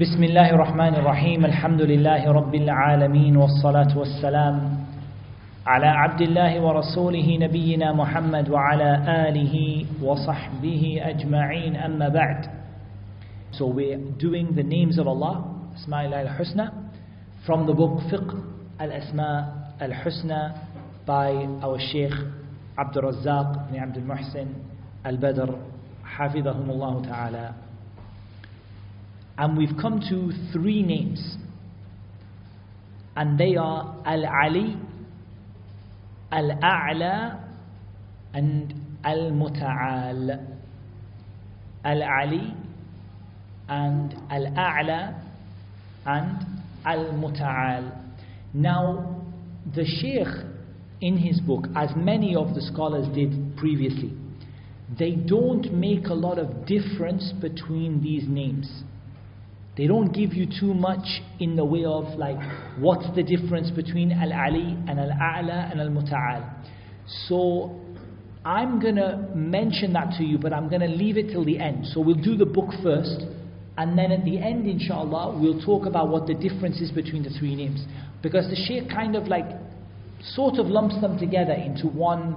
بسم الله الرحمن الرحيم. الحمد لله رب العالمين والصلاة والسلام على عبد الله ورسوله نبينا محمد وعلى آله وصحبه أجمعين. أما بعد. So we're doing the names of Allah Asma al-Husna from the book Fiqh al-Asma al-Husna by our Sheikh Abdul Razzaq ibn Abdul Muhsin al-Badr. حفظهم الله تعالى and we've come to three names. And they are Al-Ali Al-A'la and Al-Muta'al. Al-Ali and Al-A'la and Al-Muta'al. Now the Sheikh in his book as many of the scholars did previously they don't make a lot of difference between these names they don't give you too much in the way of like what's the difference between Al-Ali and Al-A'la and Al-Muta'al. So I'm going to mention that to you, but I'm going to leave it till the end. So we'll do the book first, and then at the end, inshallah, we'll talk about what the difference is between the three names. Because the Shaykh kind of like sort of lumps them together into one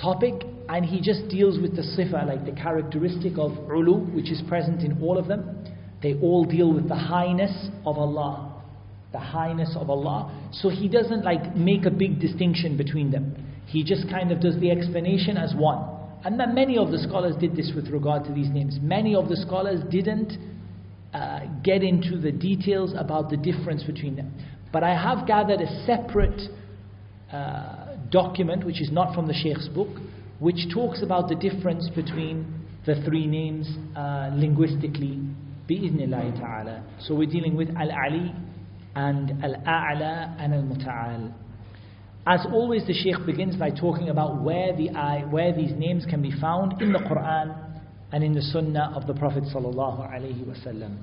topic, and he just deals with the sifa, like the characteristic of ulu, which is present in all of them. They all deal with the highness of Allah. The highness of Allah. So he doesn't like make a big distinction between them. He just kind of does the explanation as one. And many of the scholars did this with regard to these names. Many of the scholars didn't uh, get into the details about the difference between them. But I have gathered a separate uh, document, which is not from the Sheikh's book, which talks about the difference between the three names uh, linguistically بإذن الله تعالى. So we're dealing with Al-Ali and Al-A'la and Al-Muta'al. As always, the Shaykh begins by talking about where, the, where these names can be found in the Quran and in the Sunnah of the Prophet sallallahu alaihi wasallam.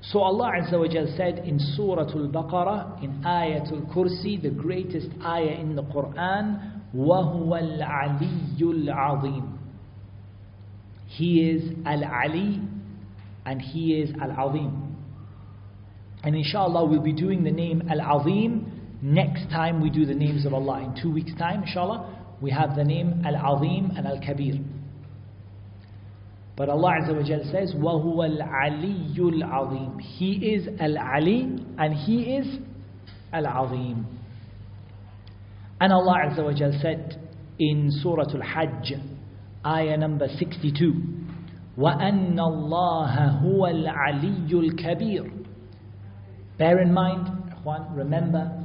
So Allah Azza wa Jal said in Surah Al-Baqarah, in Ayatul Kursi, the greatest ayah in the Quran, وَهُوَ الْعَلِيُّ الْعَظِيمُ he is Al-Ali and He is Al-Azim. And inshallah we'll be doing the name Al-Azim next time we do the names of Allah. In two weeks time inshallah we have the name Al-Azim and Al-Kabir. But Allah Azza wa Jal says, وَهُوَ الْعَلِيُّ الْعَظِيمُ He is Al-Ali and He is Al-Azim. And Allah Azza wa Jal said in Surah Al-Hajj, ayah number 62 وَأَنَّ اللَّهَ هُوَ الْعَلِيُّ الْكَبِيرُ Bear in mind, remember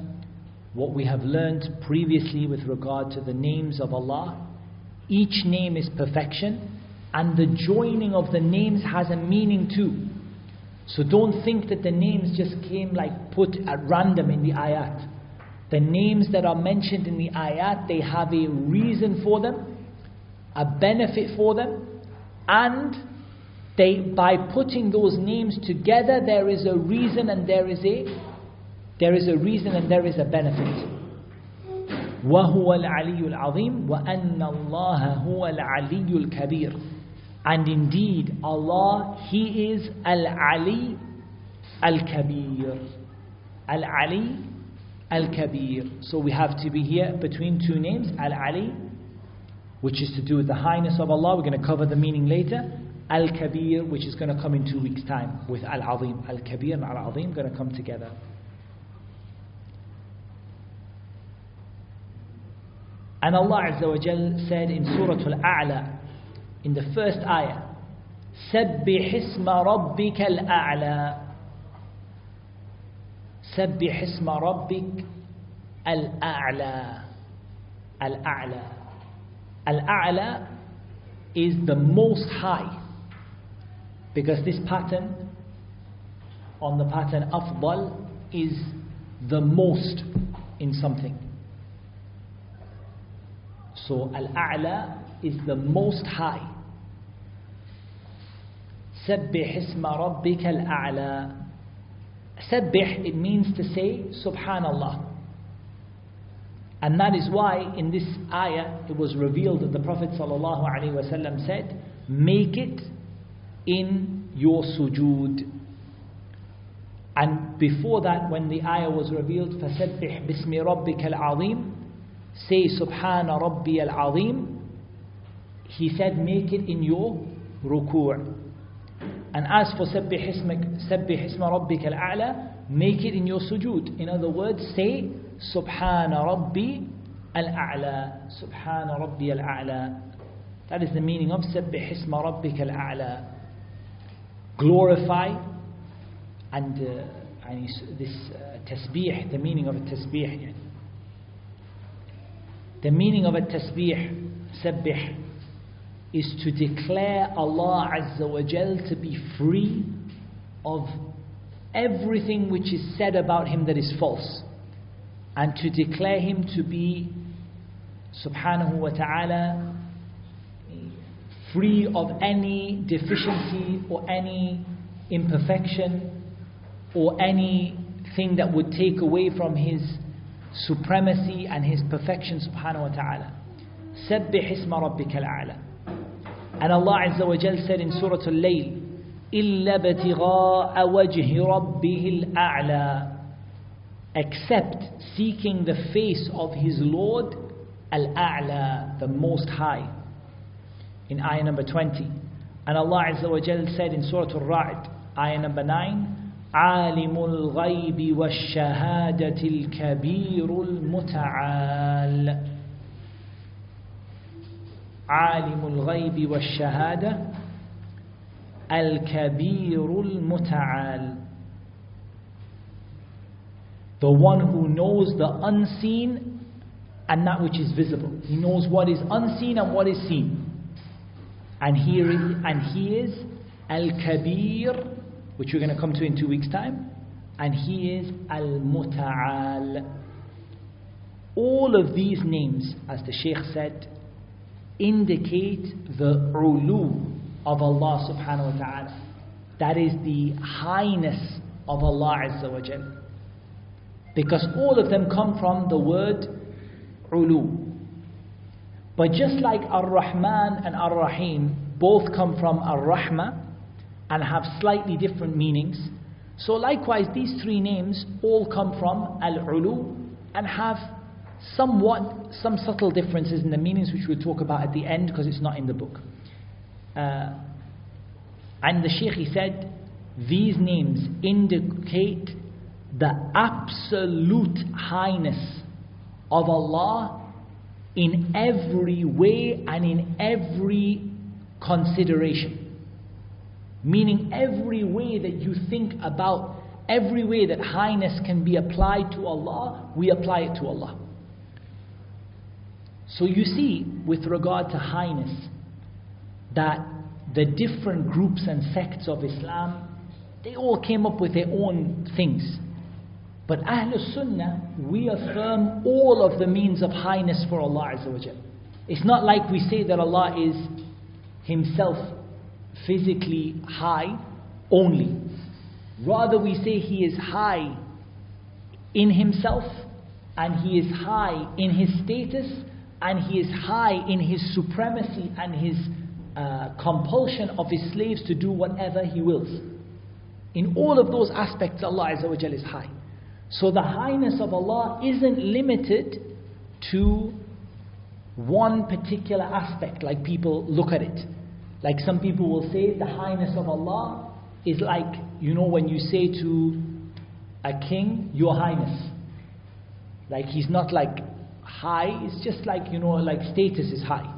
what we have learned previously with regard to the names of Allah. Each name is perfection, and the joining of the names has a meaning too. So don't think that the names just came like put at random in the ayat. The names that are mentioned in the ayat, they have a reason for them a benefit for them, and they, by putting those names together, there is a reason and there is a there is a reason and there is a benefit. وهو العلي العظيم وأن الله هو العلي الكبير and indeed Allah He is Al-Ali Al-Kabir Al-Ali Al-Kabir so we have to be here between two names Al-Ali which is to do with the highness of Allah. We're going to cover the meaning later. Al Kabir, which is going to come in two weeks' time with Al Azim. Al Kabir and Al Azim going to come together. And Allah Azza wa Jal said in Surah Al A'la, in the first ayah, سبح اسم ربك الأعلى سبح اسم ربك الأعلى الأعلى Al-A'la is the most high because this pattern on the pattern Afdal is the most in something. So Al-A'la is the most high. سبح اسم ربك الأعلى سبح it means to say Subhanallah And that is why in this ayah it was revealed that the Prophet ﷺ said, Make it in your sujood. And before that, when the ayah was revealed, فَسَبِّحْ بِاسْمِ رَبِّكَ الْعَظِيمِ Say Subhana Rabbi al-Azim. He said, make it in your ruku'. And as for سَبِّحْ اسْمَ سَبِّحْ اسْمَ رَبِّكَ الْأَعْلَى Make it in your sujood. In other words, say Subhana Rabbi al-A'la. Subhana Rabbi al-A'la. That is the meaning of Sabbih Isma Rabbika al-A'la. Glorify and uh, this uh, the meaning of a tasbih. The meaning of a tasbih, sabbih, is to declare Allah Azza wa Jal to be free of everything which is said about Him that is false and to declare Him to be, subhanahu wa ta'ala, free of any deficiency or any imperfection or anything that would take away from His supremacy and His perfection subhanahu wa ta'ala. سبح اسم ربك الأعلى And Allah Azza wa Jal said in Surah Al-Layl إلا ابتغاء وجه ربه الأعلى Except seeking the face of His Lord Al-A'la, the Most High. In ayah number 20. And Allah Azza wa Jal said in Surah Al-Ra'd, ayah number 9, عالم الغيب والشهادة الكبير المتعال عالم الغيب والشهادة الكبير المتعال the one who knows the unseen and that which is visible. He knows what is unseen and what is seen. And he, and he is Al-Kabir which we're going to come to in two weeks' time. And he is Al Muta'al. All of these names, as the Shaykh said, indicate the ulu of Allah subhanahu wa ta'ala. That is the highness of Allah Azza wa Jal. Because all of them come from the word ulu. But just like Ar Rahman and Ar Rahim both come from Ar-Rahma and have slightly different meanings. So, likewise, these three names all come from Al Ulu and have somewhat some subtle differences in the meanings, which we'll talk about at the end because it's not in the book. Uh, and the Shaykh he said, these names indicate the absolute highness of Allah in every way and in every consideration. Meaning, every way that you think about, every way that highness can be applied to Allah, we apply it to Allah. So you see, with regard to highness, that the different groups and sects of Islam, they all came up with their own things. But Ahlul Sunnah, we affirm all of the means of highness for Allah Azza wa It's not like we say that Allah is Himself physically high only. Rather, we say he is high in himself, and he is high in his status, and he is high in his supremacy and his uh, compulsion of his slaves to do whatever he wills. In all of those aspects, Allah Azza wa is high. So the highness of Allah isn't limited to one particular aspect, like people look at it. Like some people will say, the highness of Allah is like, you know, when you say to a king, Your Highness. Like he's not like high, it's just like, you know, like status is high.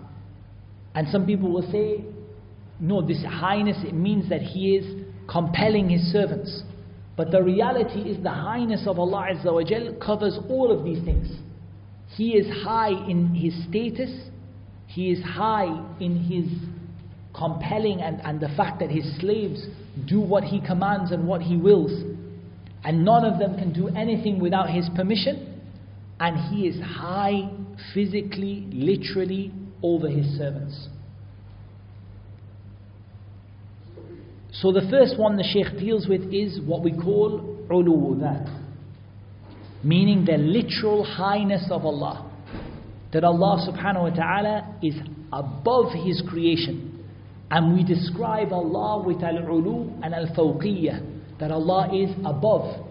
And some people will say, no, this highness, it means that he is compelling his servants. But the reality is the highness of Allah Azza wa Jal covers all of these things. He is high in his status, he is high in his compelling and, and the fact that his slaves do what he commands and what he wills, and none of them can do anything without his permission, and he is high physically, literally over his servants. So the first one the Shaykh deals with is what we call ulu meaning the literal highness of Allah. That Allah subhanahu wa ta'ala is above His creation And we describe Allah with al-ulu and al-fawqiyah, that Allah is above.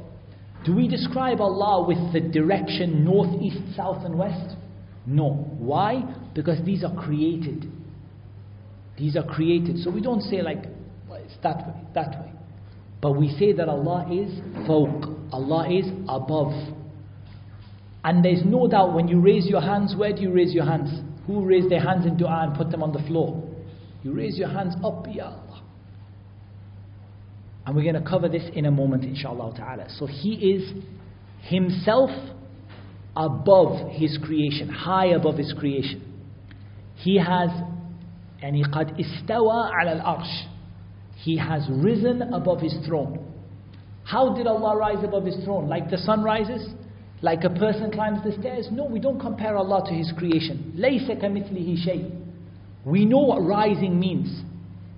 Do we describe Allah with the direction north, east, south and west? No. Why? Because these are created. These are created. So we don't say like, it's that way, that way. But we say that Allah is fawq, Allah is above. And there's no doubt when you raise your hands, where do you raise your hands? Who raised their hands in dua and put them on the floor? You raise your hands up, Ya Allah. And we're going to cover this in a moment, inshallah ta'ala. So He is Himself above His creation, high above His creation. He has, and He قد استوى على العرش. He has risen above his throne. How did Allah rise above his throne? Like the sun rises? Like a person climbs the stairs? No, we don't compare Allah to his creation. لَيْسَ كَمِثْلِهِ شَيْءٍ We know what rising means.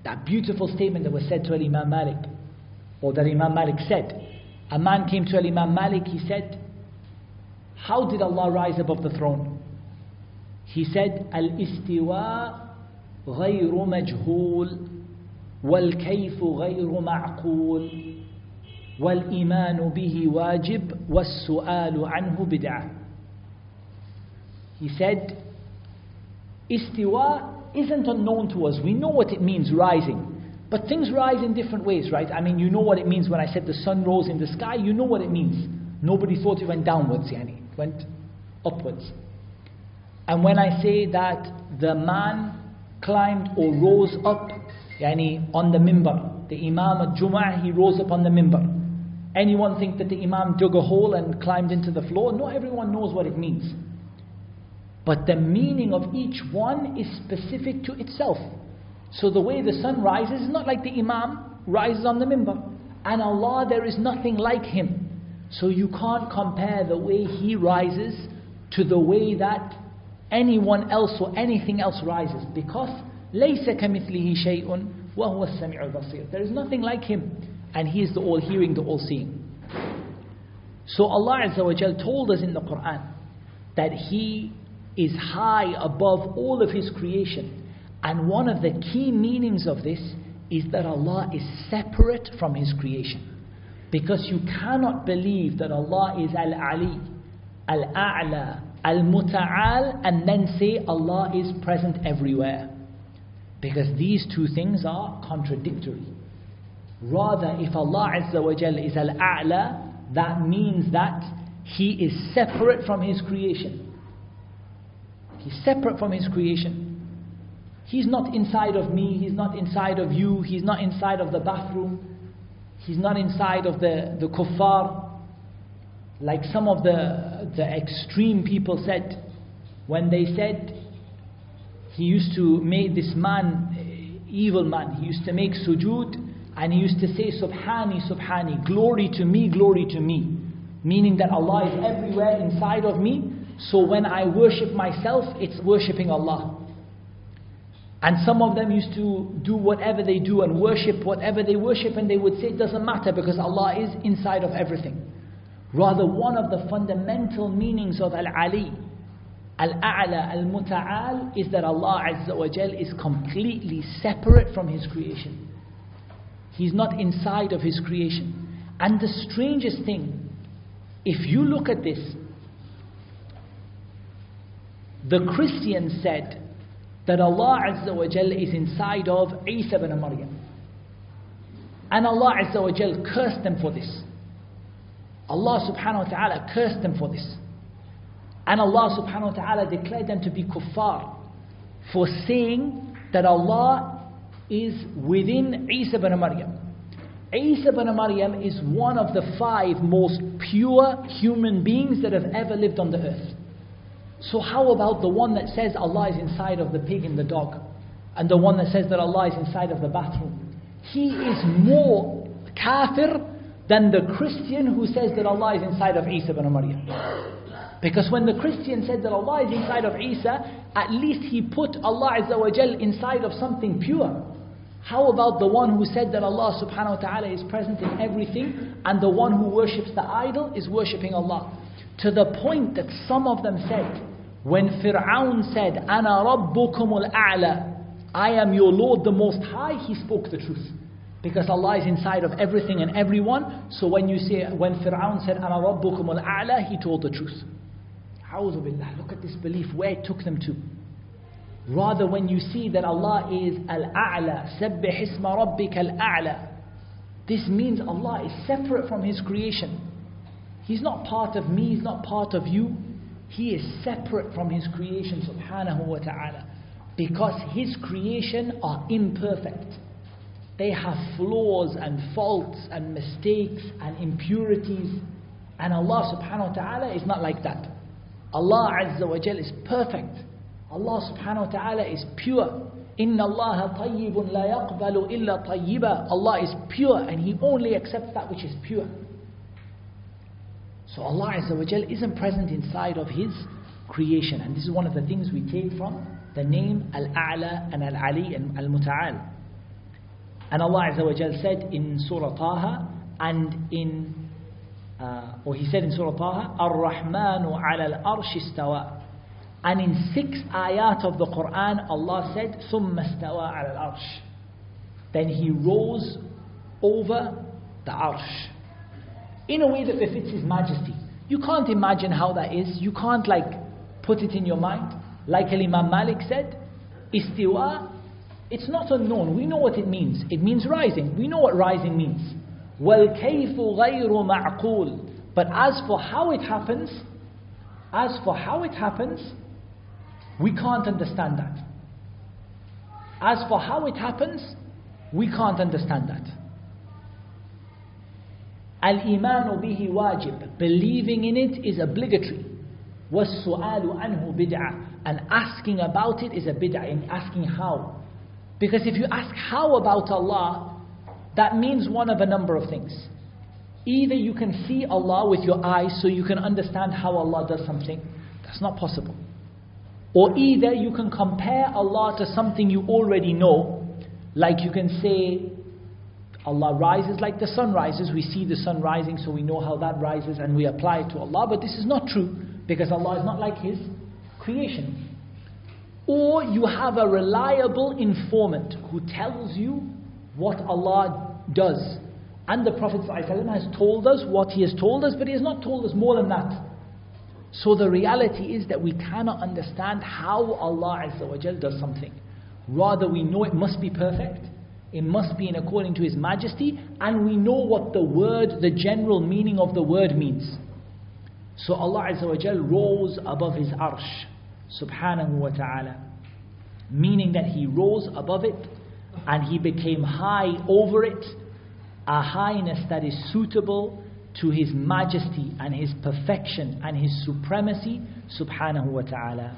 That beautiful statement that was said to Imam Malik, or that Imam Malik said. A man came to Imam Malik, he said, How did Allah rise above the throne? He said, Al-istiwa غير مجهول والكيف غير معقول والإيمان به واجب والسؤال عنه بدعة He said, Istiwa isn't unknown to us. We know what it means, rising. But things rise in different ways, right? I mean, you know what it means when I said the sun rose in the sky, you know what it means. Nobody thought it went downwards, yani. It went upwards. And when I say that the man climbed or rose up, yani, on the mimbar, the Imam at Jum'ah, he rose up on the mimbar. Anyone think that the Imam dug a hole and climbed into the floor? No, everyone knows what it means. But the meaning of each one is specific to itself. So the way the sun rises is not like the Imam rises on the mimbar. And Allah, there is nothing like Him. So you can't compare the way He rises to the way that anyone else or anything else rises. Because لَيْسَ كَمِثْلِهِ شَيْءٌ وَهُوَ السَّمِعُ الْبَصِيرُ There is nothing like Him and He is the all hearing, the all seeing. So Allah Azza wa Jal told us in the Quran that He is high above all of His creation. And one of the key meanings of this is that Allah is separate from His creation. Because you cannot believe that Allah is Al Ali, Al A'la, Al Muta'al, and then say Allah is present everywhere. Because these two things are contradictory. Rather, if Allah Azza wa Jal is Al A'la, that means that He is separate from His creation. He's separate from His creation. He's not inside of me, He's not inside of you, He's not inside of the bathroom, He's not inside of the, the kuffar. Like some of the, the extreme people said, when they said he used to make this man, eh, evil man, he used to make sujood and he used to say, Subhani, Subhani, glory to me, glory to me. Meaning that Allah is everywhere inside of me. So when I worship myself, it's worshipping Allah. And some of them used to do whatever they do and worship whatever they worship, and they would say it doesn't matter because Allah is inside of everything. Rather, one of the fundamental meanings of Al Ali, Al A'la, Al Muta'al, is that Allah Azza wa Jal is completely separate from His creation. He's not inside of His creation. And the strangest thing, if you look at this, the Christians said that Allah Azza wa Jal is inside of Isa ibn Maryam. And Allah Azza wa Jal cursed them for this. Allah subhanahu wa ta'ala cursed them for this. And Allah subhanahu wa ta'ala declared them to be kuffar for saying that Allah is within Isa ibn Maryam. Isa ibn Maryam is one of the five most pure human beings that have ever lived on the earth. So, how about the one that says Allah is inside of the pig and the dog, and the one that says that Allah is inside of the bathroom? He is more kafir than the Christian who says that Allah is inside of Isa ibn Maryam. Because when the Christian said that Allah is inside of Isa, at least he put Allah Azza wa Jal inside of something pure. How about the one who said that Allah subhanahu wa ta'ala is present in everything and the one who worships the idol is worshipping Allah? To the point that some of them said, when Fir'aun said, Ana rabbukumul a'la, I am your Lord the Most High, he spoke the truth. Because Allah is inside of everything and everyone. So when you say, when Fir'aun said, Ana Rabbukum al-A'la, he told the truth. Billah. Look at this belief, where it took them to. Rather, when you see that Allah is Al-A'la, Sabbih isma rabbika al-A'la, this means Allah is separate from His creation. He's not part of me, He's not part of you. He is separate from His creation, subhanahu wa ta'ala. Because His creation are imperfect. They have flaws and faults and mistakes and impurities. And Allah subhanahu wa ta'ala is not like that. Allah Azza wa Jal is perfect. Allah subhanahu wa ta'ala is pure. Inna Allah tayyibun la yaqbalu illa tayyiba. Allah is pure and He only accepts that which is pure. So Allah Azza wa Jal isn't present inside of His creation. And this is one of the things we take from the name Al-A'la and Al-Ali and Al-Muta'al. And Allah Azza wa Jal said in Surah Taha and in, uh, or he said in Surah Taha, Ar-Rahmanu ala al-arsh istawa. And in six ayat of the Quran, Allah said, ثُمَّ istawa ala al-arsh. Then he rose over the arsh. In a way that befits his majesty. You can't imagine how that is. You can't like put it in your mind. Like Imam Malik said, istiwa, it's not unknown. We know what it means. It means rising. We know what rising means. وَالْكَيْفُ غَيْرُ مَعْقُولٍ But as for how it happens, as for how it happens, we can't understand that. As for how it happens, we can't understand that. Al-imanu bihi wajib. Believing in it is obligatory. وَالسُّؤَالُ عَنْهُ بِدْعَةً And asking about it is a bid'ah, and asking how. Because if you ask how about Allah, that means one of a number of things. Either you can see Allah with your eyes so you can understand how Allah does something. That's not possible. Or either you can compare Allah to something you already know, like you can say, Allah rises like the sun rises. We see the sun rising, so we know how that rises and we apply it to Allah. But this is not true because Allah is not like His creation. Or you have a reliable informant who tells you what Allah does. And the Prophet ﷺ has told us what He has told us, but He has not told us more than that. So the reality is that we cannot understand how Allah does something. Rather, we know it must be perfect, it must be in according to His majesty, and we know what the word, the general meaning of the word means. So Allah rose above His arsh, subhanahu wa ta'ala, meaning that He rose above it and He became high over it, a highness that is suitable to His majesty and His perfection and His supremacy, subhanahu wa ta'ala.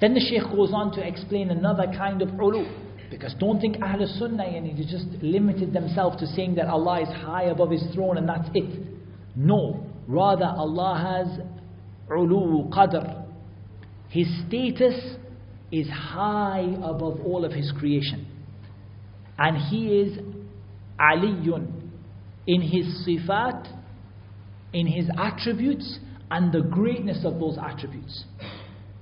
Then the Shaykh goes on to explain another kind of ulu. Because don't think Ahl Sunnah and just limited themselves to saying that Allah is high above His throne and that's it. No. Rather, Allah has ulu qadr. His status is high above all of His creation. And He is aliyun in His sifat in his attributes and the greatness of those attributes.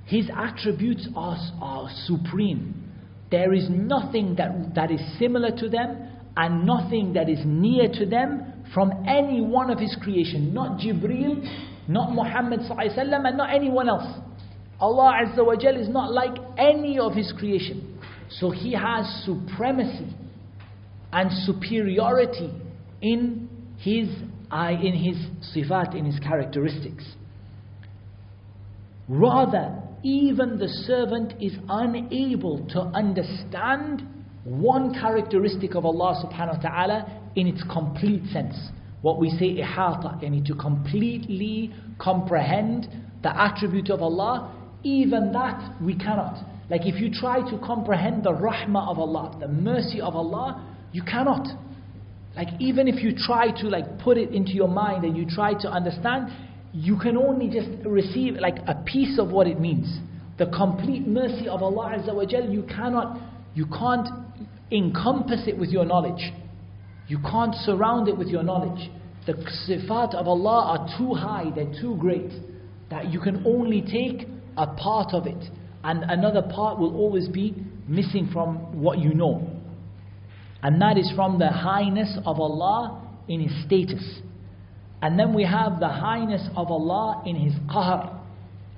His attributes are, are supreme. There is nothing that, that is similar to them and nothing that is near to them from any one of his creation. Not Jibreel, not Muhammad and not anyone else. Allah Azza wa is not like any of his creation. So he has supremacy and superiority in his in his sifat, in his characteristics. Rather, even the servant is unable to understand one characteristic of Allah subhanahu wa ta'ala in its complete sense. What we say ihata, yani to completely comprehend the attribute of Allah, even that we cannot. Like if you try to comprehend the rahmah of Allah, the mercy of Allah, you cannot. Like even if you try to like put it into your mind and you try to understand, you can only just receive like a piece of what it means. The complete mercy of Allah Azza wa Jal, you cannot, you can't encompass it with your knowledge. You can't surround it with your knowledge. The sifat of Allah are too high, they're too great, that you can only take a part of it, and another part will always be missing from what you know. And that is from the highness of Allah in His status. And then we have the highness of Allah in His qahr,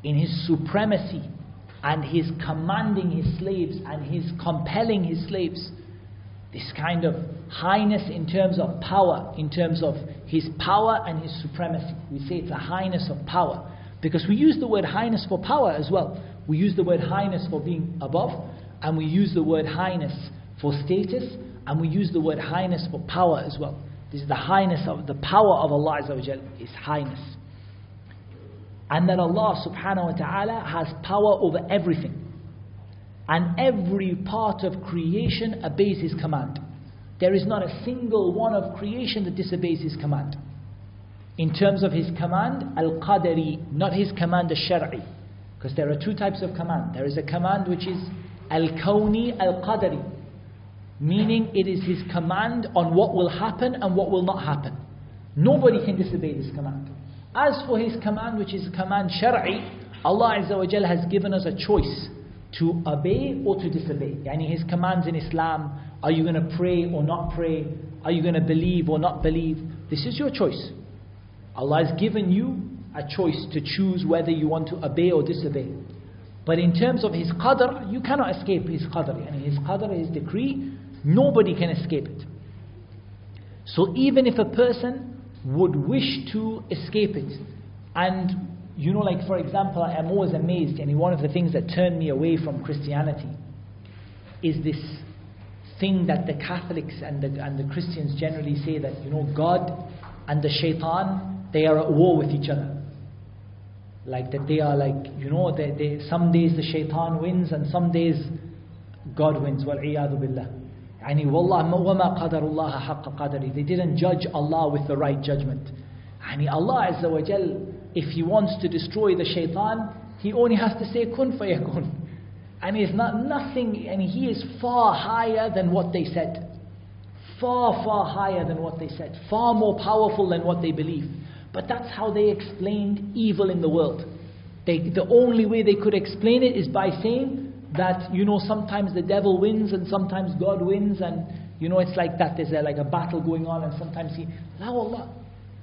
in His supremacy, and His commanding His slaves and His compelling His slaves. This kind of highness in terms of power, in terms of His power and His supremacy. We say it's a highness of power. Because we use the word highness for power as well. We use the word highness for being above, and we use the word highness for status, and we use the word highness for power as well. This is the highness of the power of Allah Azza is highness. And that Allah subhanahu wa ta'ala has power over everything. And every part of creation obeys His command. There is not a single one of creation that disobeys His command. In terms of His command, al qadari, not His command al shari. Because there are two types of command. There is a command which is al kawni al qadari, meaning it is His command on what will happen and what will not happen. Nobody can disobey this command. As for His command, which is a command shari, Allah Azza wa has given us a choice to obey or to disobey. Yani his commands in Islam, are you going to pray or not pray? Are you going to believe or not believe? This is your choice. Allah has given you a choice to choose whether you want to obey or disobey. But in terms of his qadr, you cannot escape his qadr. And his qadr, his decree, Nobody can escape it. So even if a person would wish to escape it, and you know, like for example, I'm always amazed, and one of the things that turned me away from Christianity is this thing that the Catholics and the, and the Christians generally say that, you know, God and the shaitan, they are at war with each other. Like that they are like, you know, they, they, some days the shaitan wins and some days God wins. Wal billah. يعني والله وما قدر الله حق قدره They didn't judge Allah with the right judgment. يعني Allah Azza wa Jal if he wants to destroy the shaitan, he only has to say kun fayakun. And he's not nothing, and he is far higher than what they said. Far, far higher than what they said. Far more powerful than what they believe. But that's how they explained evil in the world. They, the only way they could explain it is by saying that, you know, sometimes the devil wins and sometimes God wins, and, you know, it's like that. There's a, like a battle going on, and sometimes he, La Allah.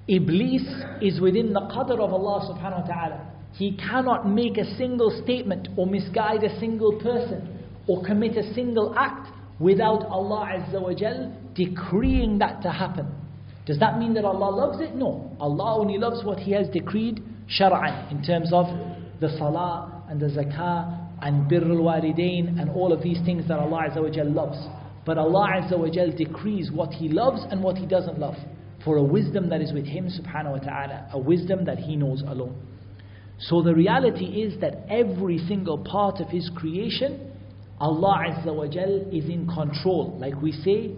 Iblis is within the qadr of Allah subhanahu wa ta'ala. He cannot make a single statement or misguide a single person or commit a single act without Allah Azza wa Jal decreeing that to happen. Does that mean that Allah loves it? No. Allah only loves what He has decreed shar'an in terms of the salah and the zakah and birrul walidain and all of these things that Allah Azza wa Jal loves. But Allah Azza wa Jal decrees what He loves and what He doesn't love for a wisdom that is with Him subhanahu wa ta'ala, a wisdom that He knows alone. So the reality is that every single part of His creation, Allah Azza wa Jal is in control. Like we say,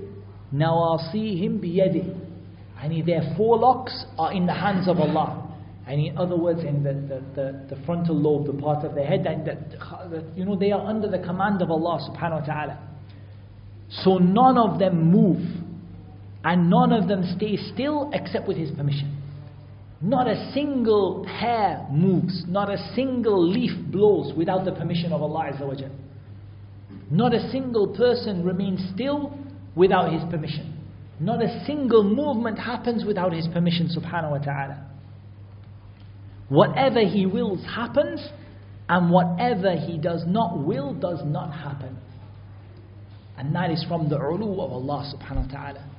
nawasihim biyadih. And their forelocks are in the hands of Allah. And in other words, in the, the, the, the frontal lobe, the part of the head, and that, you know, they are under the command of Allah subhanahu wa ta'ala. So none of them move and none of them stay still except with his permission. Not a single hair moves, not a single leaf blows without the permission of Allah Azza wa. Not a single person remains still without his permission. Not a single movement happens without his permission, subhanahu wa ta'ala. Whatever he wills happens, and whatever he does not will does not happen. And that is from the ulu of Allah subhanahu wa ta'ala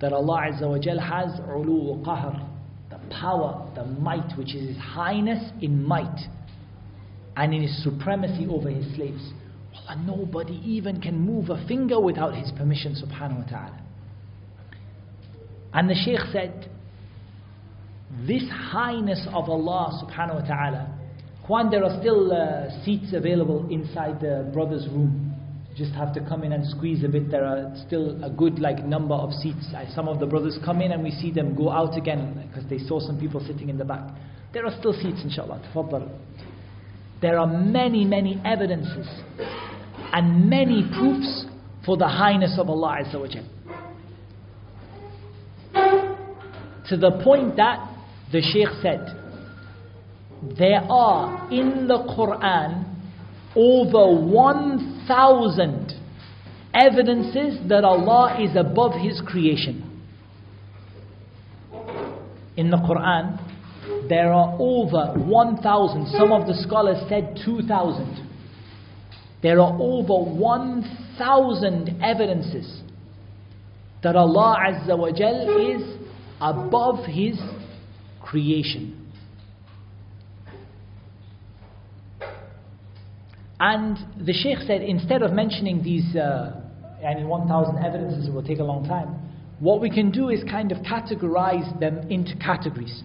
that Allah Azza wa Jal has ulu qahr, the power, the might, which is His highness in might and in His supremacy over His slaves. Allah, nobody even can move a finger without His permission, subhanahu wa ta'ala. And the Shaykh said, this highness of Allah subhanahu wa ta'ala, Juan, there are still uh, seats available inside the brother's room just have to come in and squeeze a bit. There are still a good like number of seats. Some of the brothers come in and we see them go out again because they saw some people sitting in the back. There are still seats, inshallah. Tafaddal. There are many, many evidences and many proofs for the highness of Allah Azza wa To the point that the Shaykh said, there are in the Quran over 1,000 evidences that Allah is above His creation. In the Quran, there are over 1,000, some of the scholars said 2,000. There are over 1,000 evidences that Allah Azza wa Jal is above His creation. And the Sheikh said, instead of mentioning these uh, 1,000 evidences, it will take a long time. What we can do is kind of categorize them into categories.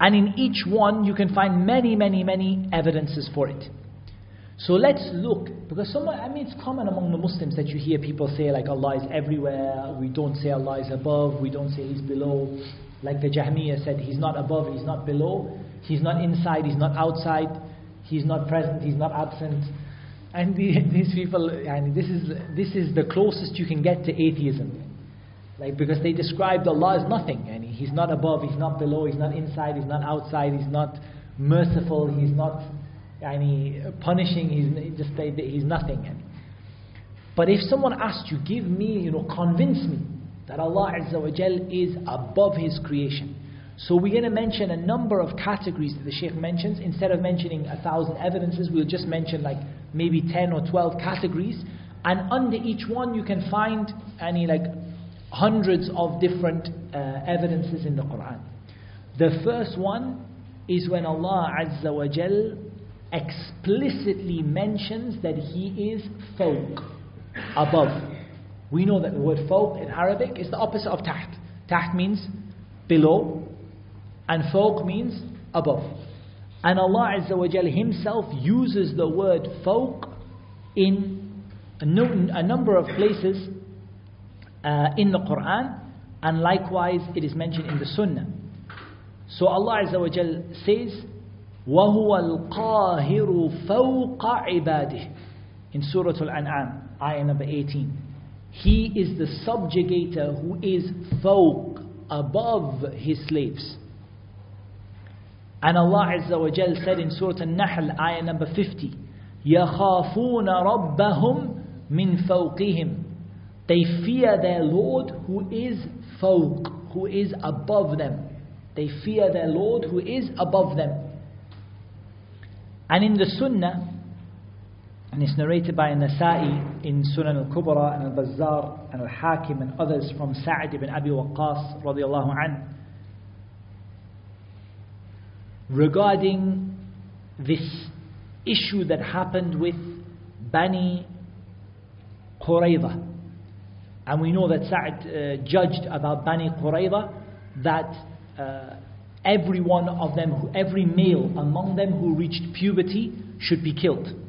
And in each one, you can find many, many, many evidences for it. So let's look, because I mean, it's common among the Muslims that you hear people say, like, Allah is everywhere, we don't say Allah is above, we don't say He's below. Like the Jahmiyyah said, He's not above, He's not below, He's not inside, He's not outside, He's not present, He's not absent. And the, these people, and this is, this is the closest you can get to atheism. Like, because they described Allah as nothing, and He's not above, He's not below, He's not inside, He's not outside, He's not merciful, He's not yani, punishing, he's just he's nothing. But if someone asked you, give me, you know, convince me that Allah Azza wa is above His creation. So we're going to mention a number of categories that the Shaykh mentions. Instead of mentioning a thousand evidences, we'll just mention like maybe 10 or 12 categories. And under each one you can find any like hundreds of different uh, evidences in the Quran. The first one is when Allah Azza wa Jal explicitly mentions that he is fawq, above. We know that the word fawq in Arabic is the opposite of taht. Taht means below, and fawq means above. And Allah Azza wa Jal Himself uses the word fawq in a, a number of places uh, in the Quran, and likewise it is mentioned in the Sunnah. So Allah Azza wa Jal says, وَهُوَ الْقَاهِرُ فَوْقَ عِبَادِهِ In Surah Al-An'am, ayah number 18. He is the subjugator who is fawq above his slaves. And Allah Azza wa Jal said in Surah An-Nahl, ayah number 50, يَخَافُونَ رَبَّهُمْ مِنْ فَوْقِهِمْ They fear their Lord who is fawq, who is above them. They fear their Lord who is above them. And in the Sunnah, and it's narrated by Nasa'i in Sunan al-Kubra and al-Bazzar and al-Hakim and others from Sa'd ibn Abi Waqqas radiallahu regarding this issue that happened with Bani Qurayza. And we know that Sa'd uh, judged about Bani Qurayza that uh, every one of them, every male among them who reached puberty should be killed.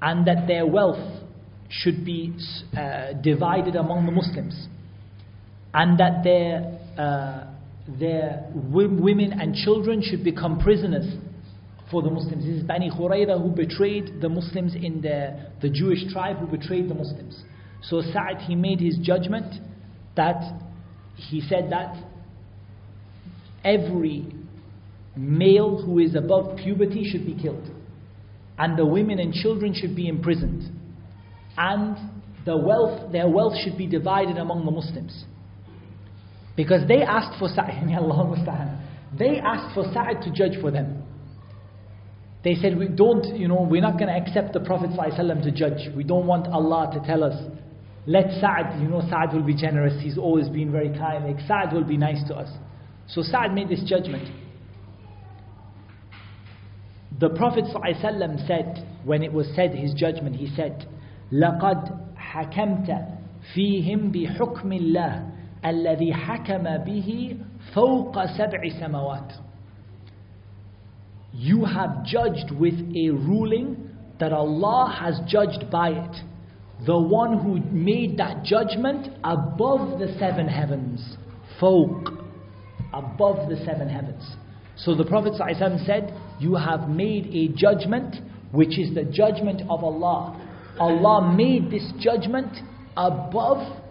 And that their wealth should be uh, divided among the Muslims. And that their, uh, their women and children should become prisoners for the Muslims. This is Bani Qurayza who betrayed the Muslims in the, the Jewish tribe who betrayed the Muslims. So Sa'd, he made his judgment that he said that every male who is above puberty should be killed. And the women and children should be imprisoned. And the wealth, their wealth should be divided among the Muslims. Because they asked for Sa'd, they asked for Sa'd to judge for them. They said, we don't, you know, we're not going to accept the Prophet ﷺ to judge. We don't want Allah to tell us, let Sa'd, you know, Sa'd will be generous. He's always been very kind. Like, Sa'd will be nice to us. So Sa'd made this judgment. The Prophet ﷺ said, when it was said his judgment, he said, لَقَدْ حَكَمْتَ فِيهِمْ بِحُكْمِ اللَّهِ الذي حكم به فوق سبع سماوات You have judged with a ruling that Allah has judged by it. The one who made that judgment above the seven heavens. فوق above the seven heavens. So the Prophet ﷺ said, You have made a judgment which is the judgment of Allah. Allah made this judgment above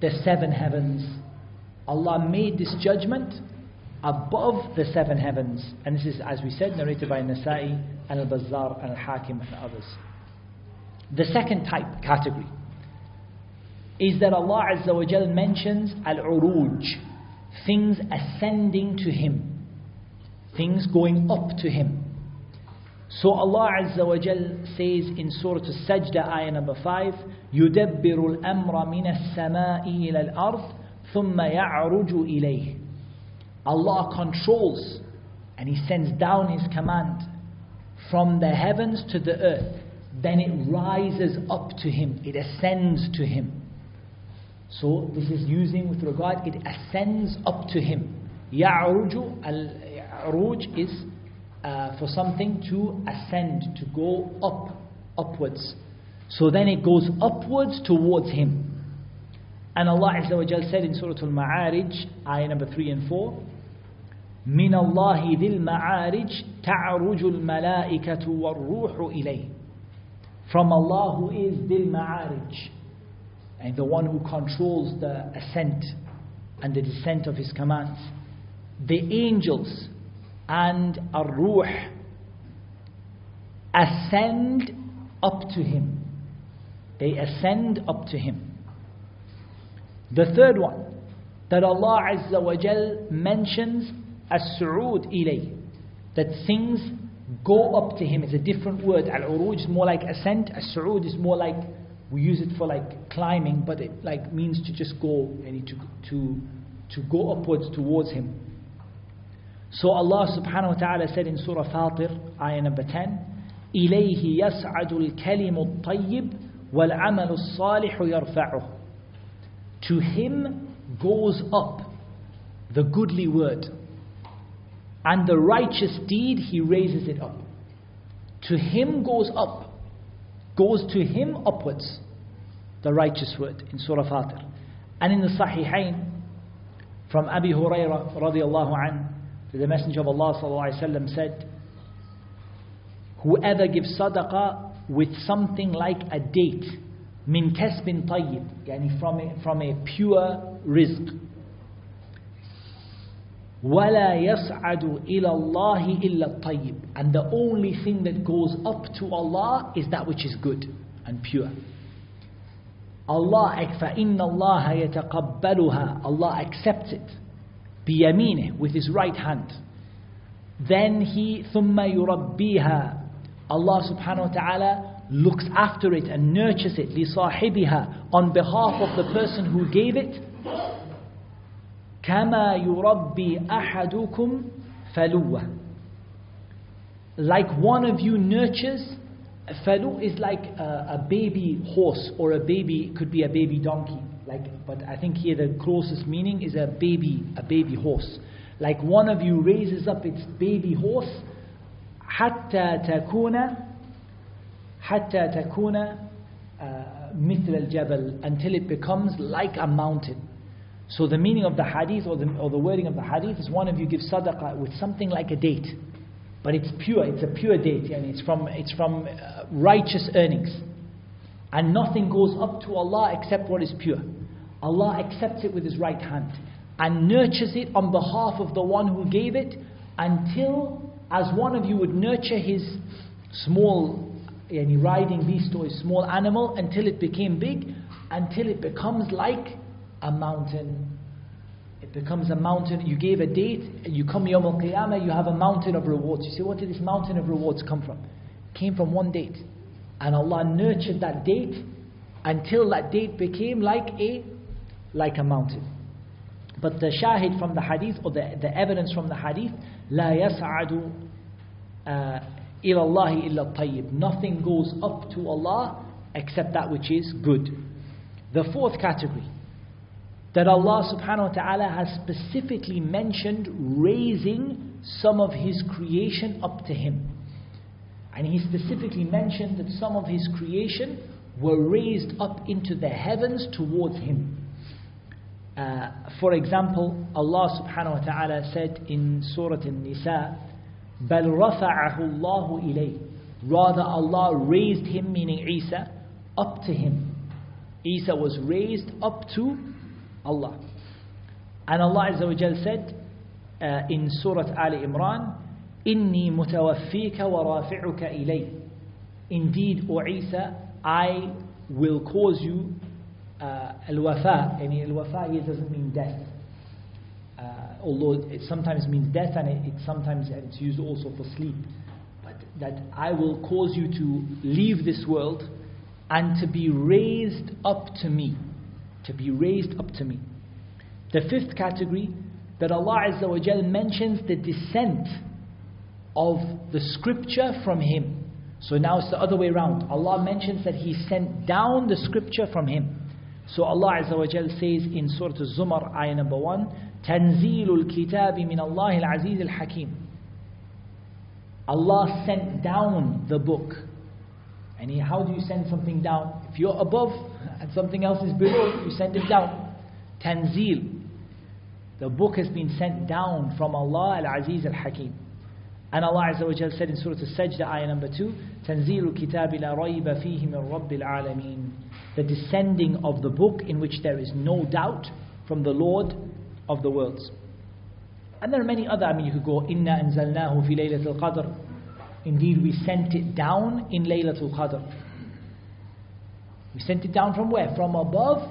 the seven heavens. Allah made this judgment above the seven heavens. And this is, as we said, narrated by Nasa'i and Al-Bazzar and Al-Hakim and others. The second type, category, is that Allah Azza wa mentions Al-Uruj, things ascending to Him, things going up to Him. So Allah Azza wa Jal says in Surah Al-Sajda, ayah number 5, يُدَبِّرُ الْأَمْرَ مِنَ السَّمَاءِ إِلَى الْأَرْضِ ثُمَّ يَعْرُجُ إِلَيْهِ Allah controls and He sends down His command from the heavens to the earth. Then it rises up to Him, it ascends to Him. So this is using with regard, it ascends up to Him. يَعْرُجُ Al-Uruj is uh, for something to ascend, to go up, upwards. So then it goes upwards towards Him. And Allah Azza wa Jal said in Surah Al-Ma'arij, ayah number 3 and 4, من الله ذي المعارج تعرج الملائكة والروح إليه From Allah who is ذي المعارج and the one who controls the ascent and the descent of His commands. The angels and Ar-Ruh ascend up to Him. They ascend up to Him. The third one, that Allah Azza wa Jal mentions as-su'ud ilay, that things go up to Him is a different word. Al-uruj is more like ascent, as-su'ud is more like, we use it for like climbing, but it like means to just go, and to, to, to go upwards towards Him. So Allah subhanahu wa ta'ala said in Surah Fatir, ayah number 10, إليه يسعد الكلم الطيب والعمل الصالح يرفعه. To him goes up the goodly word, and the righteous deed he raises it up. To him goes up, goes to him upwards, the righteous word in Surah Fatir. And in the Sahihain, from Abi Hurairah radiallahu anhu, the Messenger of Allah وسلم, said, Whoever gives sadaqah with something like a date, min kasbin tayyib, yani from a, from a pure rizq. وَلَا يَصْعَدُ إِلَى اللَّهِ إِلَّا الطَّيِّبِ And the only thing that goes up to Allah is that which is good and pure. Allah, فَإِنَّ اللَّهَ يَتَقَبَّلُهَا Allah accepts it. بيمينه with his right hand then he ثم يربيها Allah subhanahu wa ta'ala looks after it and nurtures it لصاحبها on behalf of the person who gave it كما يربي أحدكم فلوة like one of you nurtures falu is like a, a baby horse or a baby could be a baby donkey like but i think here the closest meaning is a baby a baby horse like one of you raises up its baby horse حتى تكون حتى تكون مثل الجبل until it becomes like a mountain so the meaning of the hadith or the, or the wording of the hadith is one of you gives sadaqah with something like a date but it's pure it's a pure date and it's from it's from uh, righteous earnings and nothing goes up to Allah except what is pure Allah accepts it with His right hand and nurtures it on behalf of the one who gave it until, as one of you would nurture his small yani riding beast or a small animal until it became big, until it becomes like a mountain. It becomes a mountain. You gave a date, you come Yom Al Qiyamah, you have a mountain of rewards. You say, What did this mountain of rewards come from? It came from one date. And Allah nurtured that date until that date became like a like a mountain. But the shahid from the hadith or the, the evidence from the hadith, لا يسعد إلى الله إلا الطيب. Nothing goes up to Allah except that which is good. The fourth category, that Allah subhanahu wa ta'ala has specifically mentioned raising some of His creation up to Him. And He specifically mentioned that some of His creation were raised up into the heavens towards Him. Uh, for example, Allah subhanahu wa ta'ala said in Surah An-Nisa, بَلْ رَفَعَهُ اللَّهُ إِلَيْهِ Rather Allah raised him, meaning Isa, up to him. Isa was raised up to Allah. And Allah Azza wa Jal said, uh, in Surah Al Imran, Indeed, O Isa, I will cause you uh, al-wafa. I mean, al-wafa here doesn't mean death. Uh, although it sometimes means death and it, it sometimes it's used also for sleep. But that I will cause you to leave this world and to be raised up to me. To be raised up to me. The fifth category that Allah Azza wa mentions the descent of the scripture from Him. So now it's the other way around. Allah mentions that He sent down the scripture from Him. So Allah Azza wa Jal says in Surah Al-Zumar, ayah number 1, تنزيل الكتاب من الله العزيز الحكيم Allah sent down the book. And he, how do you send something down? If you're above and something else is below, you send it down. Tanzil. The book has been sent down from Allah Al-Aziz Al-Hakim. And Allah Azza wa Jal said in Surah Al-Sajda, ayah number 2, تنزيل الكتاب لا ريب فيه من رب العالمين The descending of the book in which there is no doubt from the Lord of the worlds. And there are many other, I mean you could go, إِنَّا أَنزَلْنَاهُ فِي لَيْلَةِ الْقَدْرِ Indeed we sent it down in Laylatul Qadr. We sent it down from where? From above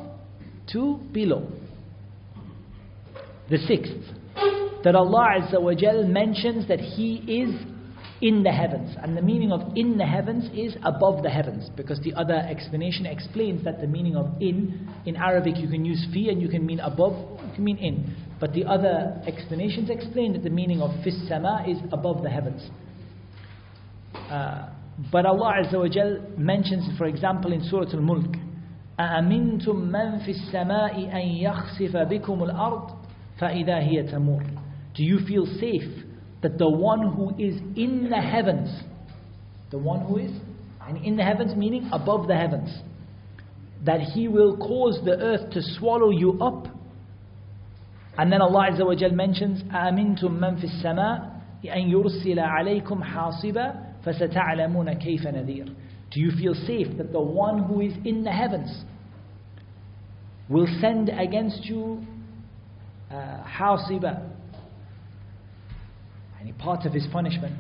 to below. The sixth, that Allah Azza wa Jal mentions that He is in the heavens. And the meaning of in the heavens is above the heavens. Because the other explanation explains that the meaning of in, in Arabic you can use fi and you can mean above, you can mean in. But the other explanations explain that the meaning of fis sama is above the heavens. Uh, but Allah Azza wa Jal mentions, for example, in Surah Al-Mulk, أَأَمِنْتُم مَّن فِي السَّمَاءِ أَن يَخْسِفَ بِكُمُ الْأَرْضِ فَإِذَا هِيَ تَمُورُ Do you feel safe that the one who is in the heavens, the one who is and in the heavens meaning above the heavens, that he will cause the earth to swallow you up. And then Allah Azza wa Jal mentions, أَأَمِنْتُم مَّن فِي السَّمَاءِ أَن يُرْسِلَ عَلَيْكُمْ حَاصِبًا فَسَتَعْلَمُونَ كَيْفَ نَذِيرٌ Do you feel safe that the one who is in the heavens will send against you uh, حاصبا يعني part of his punishment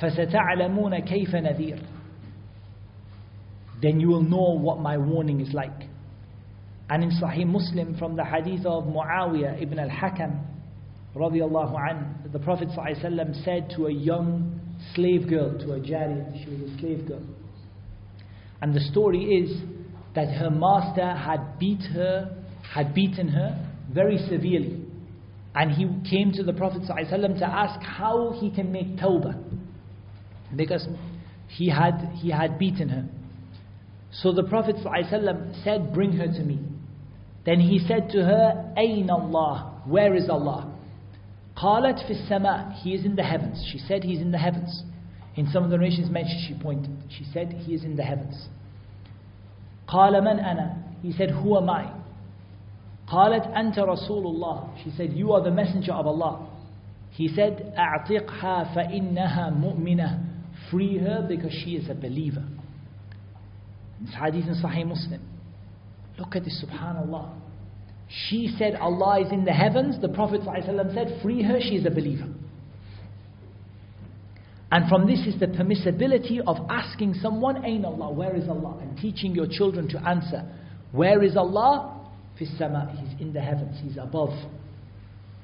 فَسَتَعْلَمُونَ كَيْفَ نَذِيرٌ Then you will know what my warning is like. And in Sahih Muslim from the hadith of Muawiyah ibn al-Hakam radiallahu an, the Prophet ﷺ said to a young slave girl, to a jariyah, she was a slave girl. And the story is that her master had beat her, had beaten her very severely. And he came to the Prophet ﷺ to ask how he can make tawbah. Because he had, he had beaten her. So the Prophet ﷺ said, Bring her to me. Then he said to her, Ain Allah, where is Allah? Qalat fi sama, he is in the heavens. She said he's in the heavens. In some of the narrations mentioned, she pointed. She said he is in the heavens. Qala man ana, he said, who am I? قالت أنت رسول الله She said, You are the messenger of Allah. He said, أعتقها فإنها مؤمنة Free her because she is a believer. This hadith in Sahih Muslim. Look at this, subhanAllah. She said Allah is in the heavens. The Prophet ﷺ said, Free her, she is a believer. And from this is the permissibility of asking someone, Ain Allah, where is Allah? And teaching your children to answer, Where is Allah? Fis sama, He's in the heavens, He's above.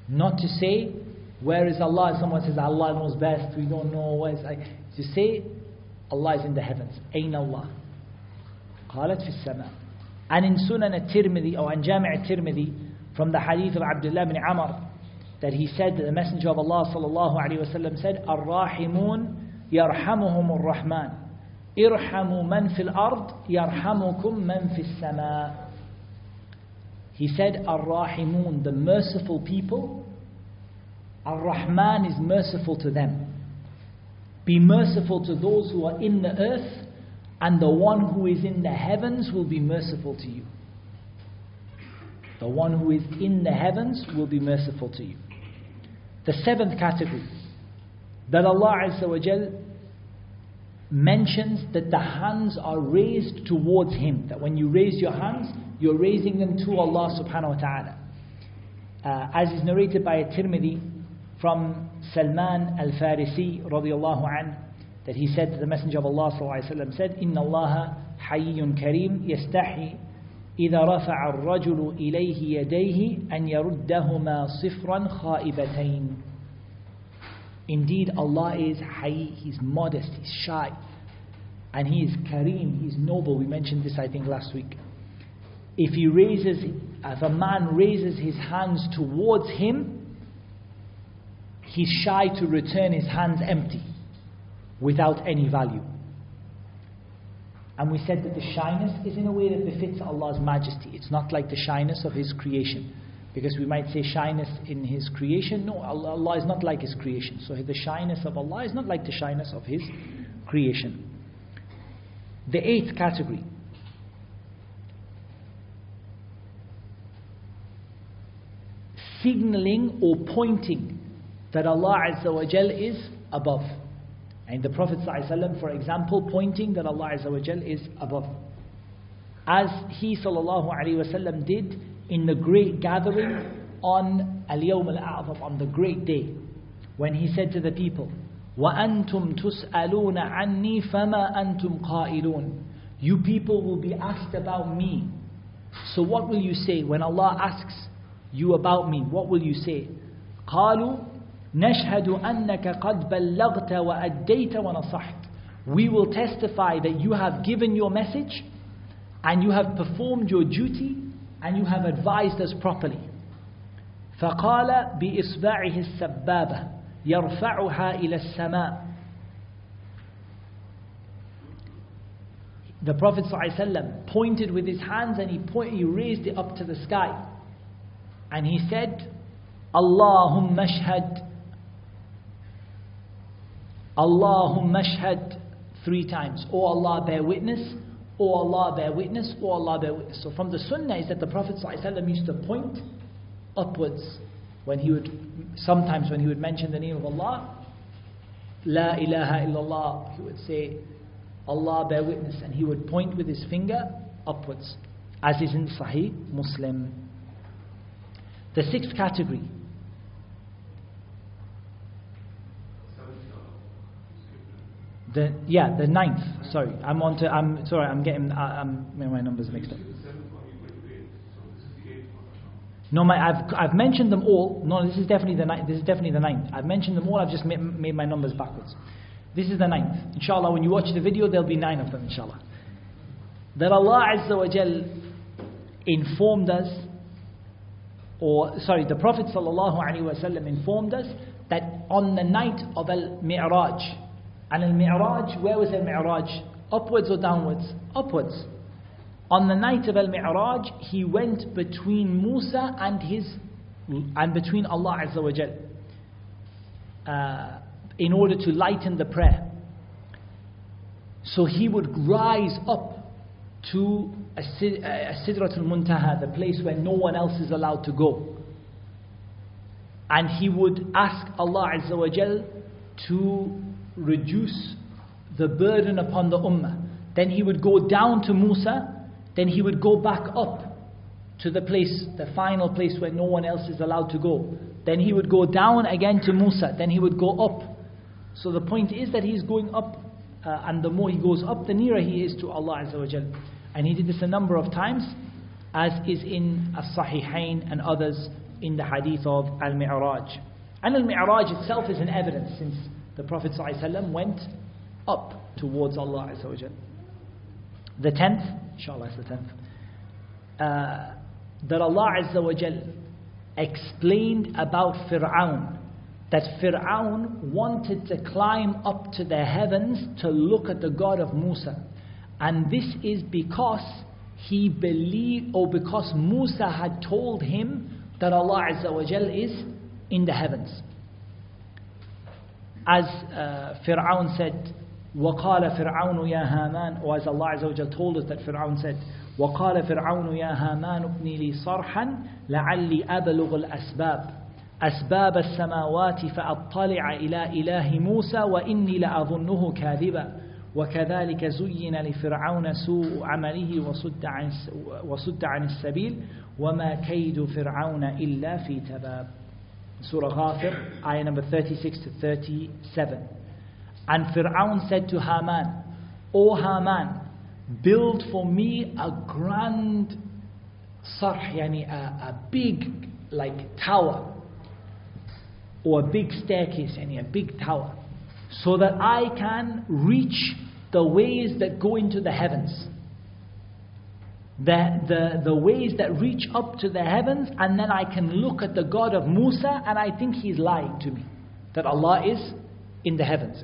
Not to say, Where is Allah? Someone says, Allah knows best, we don't know. Where is like, to say, Allah is in the heavens. Ain Allah. قالت في السماء and in Sunan al-Tirmidhi or in Jami' al-Tirmidhi from the hadith of Abdullah ibn Amr that he said that the messenger of Allah sallallahu alaihi wasallam said الراحمون يرحمهم الرحمن ارحموا من في الأرض يرحمكم من في السماء he said, Ar-Rahimun, the merciful people. Ar-Rahman is merciful to them. Be merciful to those who are in the earth, and the one who is in the heavens will be merciful to you. The one who is in the heavens will be merciful to you. The seventh category that Allah Azza mentions that the hands are raised towards Him. That when you raise your hands, you're raising them to Allah subhanahu wa ta'ala. uh, as is narrated by Tirmidhi from Salman al-Farisi radiyallahu an, that he said to the Messenger of Allah sallallahu alaihi wasallam said, "Inna Allah hayyun kareem yastahi إذا رفع الرجل إليه يديه أن يردهما صفرا خائبتين Indeed, Allah is hayy, He's modest, He's shy, and He is kareem, He's noble. We mentioned this, I think, last week. If He raises, if a man raises his hands towards Him, He's shy to return His hands empty, without any value. And we said that the shyness is in a way that befits Allah's majesty. It's not like the shyness of His creation. Because we might say shyness in His creation. No, Allah is not like His creation. So the shyness of Allah is not like the shyness of His creation. The eighth category. Signaling or pointing that Allah Azza wa Jal is above. And the Prophet ﷺ, for example, pointing that Allah Azza wa Jal is above. As he ﷺ did in the great gathering on Al-Yawm Al-A'zam, on the great day, when he said to the people, وَأَنْتُمْ تُسْأَلُونَ عَنِّي فَمَا أَنْتُمْ قَائِلُونَ You people will be asked about me. So what will you say when Allah asks you about me? What will you say? قالوا نشهد أنك قد بلغت وأديت ونصحت We will testify that you have given your message and you have performed your duty and you have advised us properly. فقال بإصبعه السبابة يرفعها إلى السماء The Prophet ﷺ pointed with his hands and he, point, he raised it up to the sky. And he said, Allahumma shhad Allahumma shhad three times. O Allah, bear witness. O Allah, bear witness. O Allah, bear witness. So from the sunnah is that the Prophet ﷺ used to point upwards when he would, sometimes when he would mention the name of Allah, La ilaha illallah, he would say, Allah bear witness, and he would point with his finger upwards, as is in Sahih Muslim. The sixth category The yeah, the ninth. Sorry, I'm on to. I'm sorry. I'm getting. Uh, I'm my numbers mixed up. No, my, I've I've mentioned them all. No, this is definitely the ninth. This is definitely the ninth. I've mentioned them all. I've just made, made my numbers backwards. This is the ninth. Inshallah, when you watch the video, there'll be nine of them. Inshallah. That Allah Azza wa Jal informed us, or sorry, the Prophet wasallam informed us that on the night of Al Mi'raj, and Al Mi'raj, where was Al Mi'raj? Upwards or downwards? Upwards. On the night of Al Mi'raj, he went between Musa and his and between Allah Azza wa Jal uh, in order to lighten the prayer. So he would rise up to Sidratul Muntaha, the place where no one else is allowed to go. And he would ask Allah Azza wa Jal to reduce the burden upon the ummah. Then he would go down to Musa, then he would go back up to the place, the final place where no one else is allowed to go. Then he would go down again to Musa, then he would go up. So the point is that he's going up, uh, and the more he goes up, the nearer he is to Allah Azza wa Jal. And he did this a number of times, as is in As-Sahihain and others in the hadith of Al-Mi'raj. And Al-Mi'raj itself is an evidence, since the Prophet ﷺ went up towards Allah Azza The tenth, inshallah it's the tenth, uh, that Allah Azza explained about Fir'aun, that Fir'aun wanted to climb up to the heavens to look at the God of Musa. And this is because he believed, or because Musa had told him that Allah Azza wa Jal is in the heavens. As uh, Fir'aun said, وقال فرعون يا هامان or as Allah Azza wa Jal told us that Fir'aun said وقال فرعون يا هامان ابني لي صرحا لعلي أبلغ الأسباب أسباب السماوات فأطلع إلى إله موسى وإني لأظنه كاذبا وكذلك زين لفرعون سوء عمله وصد عن, وصد عن السبيل وما كيد فرعون إلا في تباب Surah Ghafir, ayah number 36 to 37. And Fir'aun said to Haman, O Haman, build for me a grand sarh, yani a, a big like tower, or a big staircase, yani a big tower, so that I can reach the ways that go into the heavens the, the, the ways that reach up to the heavens, and then I can look at the God of Musa, and I think he's lying to me. That Allah is in the heavens.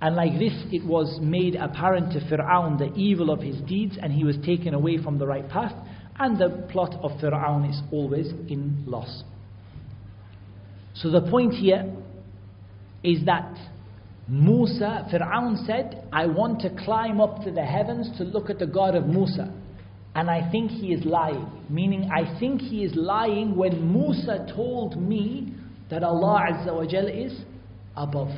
And like this, it was made apparent to Fir'aun the evil of his deeds, and he was taken away from the right path, and the plot of Fir'aun is always in loss. So the point here is that Musa, Fir'aun said, I want to climb up to the heavens to look at the God of Musa. And I think he is lying. Meaning, I think he is lying when Musa told me that Allah Azza wa Jal is above.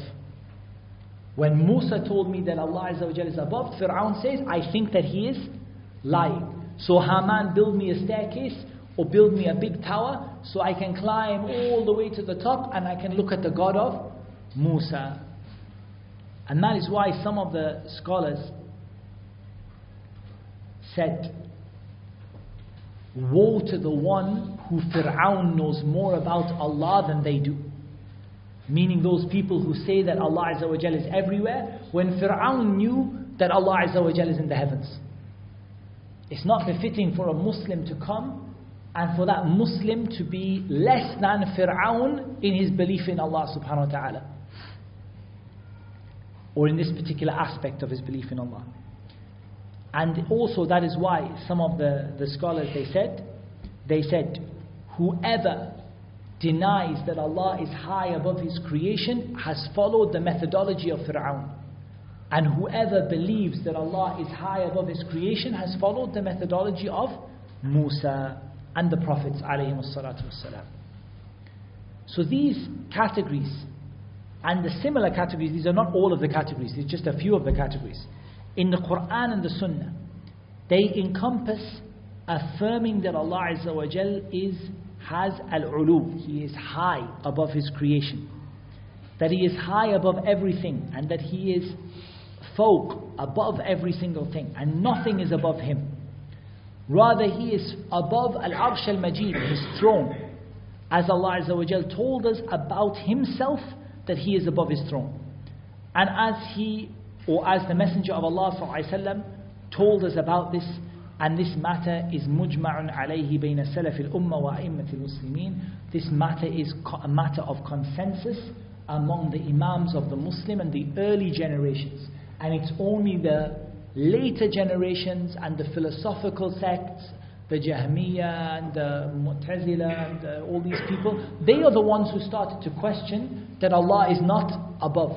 When Musa told me that Allah Azza wa Jal is above, Fir'aun says, I think that he is lying. So Haman build me a staircase or build me a big tower so I can climb all the way to the top and I can look at the God of Musa. And that is why some of the scholars said Woe to the one who Fir'aun knows more about Allah than they do. Meaning those people who say that Allah Azza is everywhere, when Fir'aun knew that Allah Azza is in the heavens. It's not befitting for a Muslim to come and for that Muslim to be less than Fir'aun in his belief in Allah subhanahu wa ta'ala. Or in this particular aspect of his belief in Allah. And also that is why some of the, the scholars they said, they said, whoever denies that Allah is high above His creation has followed the methodology of Fir'aun. And whoever believes that Allah is high above His creation has followed the methodology of Musa and the Prophets So these categories and the similar categories, these are not all of the categories, these are just a few of the categories in the Quran and the Sunnah, they encompass affirming that Allah Azza is, has al-ulu, He is high above His creation. That He is high above everything and that He is fawq above every single thing and nothing is above Him. Rather, He is above al-arsh al-majid, His throne. As Allah Azza told us about Himself that He is above His throne. And as He or as the Messenger of Allah وسلم, told us about this, and this matter is mujma'un alayhi bayna salaf al-umma wa a'immat al-muslimin. This matter is a matter of consensus among the imams of the Muslim and the early generations. And it's only the later generations and the philosophical sects, the Jahmiyyah and the Mu'tazila and uh, all these people, they are the ones who started to question that Allah is not above.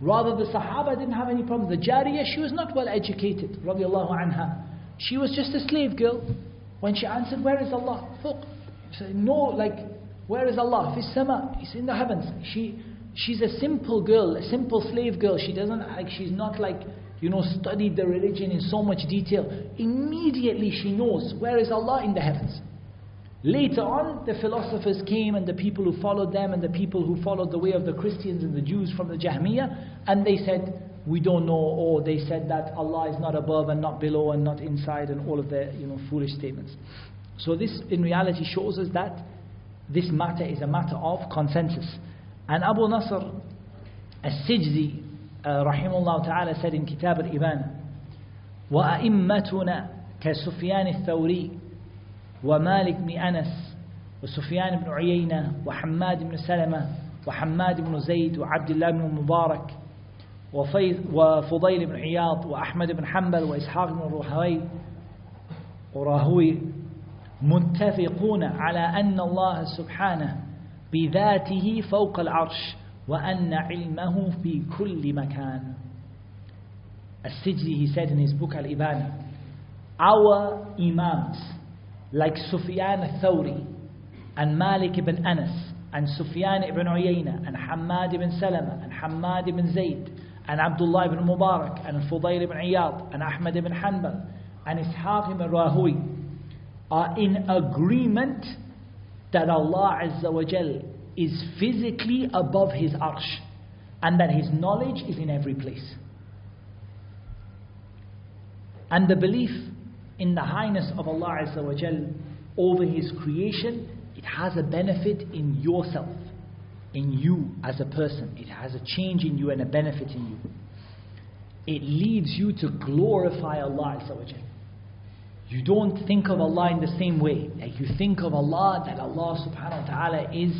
Rather, the Sahaba didn't have any problem. The Jariyah, she was not well educated, anha. She was just a slave girl. When she answered, Where is Allah? Fawq. She said, no, like, where is Allah? Fis sama. He's in the heavens. She, she's a simple girl, a simple slave girl. She doesn't, like, she's not like, you know, studied the religion in so much detail. Immediately she knows, where is Allah in the heavens? Later on, the philosophers came and the people who followed them and the people who followed the way of the Christians and the Jews from the Jahmiyyah, and they said, we don't know, or they said that Allah is not above and not below and not inside, and all of their you know, foolish statements. So this in reality shows us that this matter is a matter of consensus. And Abu Nasr al-Sijzi, uh, rahimahullah ta'ala, said in Kitab al-Iban, وَأَئِمَّتُنَا كَسُفْيَانِ الثَّوْرِي ومالك بن أنس وسفيان بن عيينة وحماد بن سلمة وحماد بن زيد وعبد الله بن مبارك وفضيل بن عياض وأحمد بن حنبل وإسحاق بن روحوي وراهوي متفقون على أن الله سبحانه بذاته فوق العرش وأن علمه في كل مكان. السجدي he said in his book Al-Ibani our imams like Sufyan al-Thawri and Malik ibn Anas and Sufyan ibn Uyayna and Hamad ibn Salama and Hamad ibn Zayd and Abdullah ibn Mubarak, and Fudayl ibn Iyad, and Ahmad ibn Hanbal, and Ishaq ibn Rahui are in agreement that Allah Azza wa Jal is physically above His arsh and that His knowledge is in every place. And the belief in the highness of Allah Azza wa Jal over His creation, it has a benefit in yourself, in you as a person. It has a change in you and a benefit in you. It leads you to glorify Allah Azza wa Jal. You don't think of Allah in the same way. Like you think of Allah, that Allah subhanahu wa ta'ala is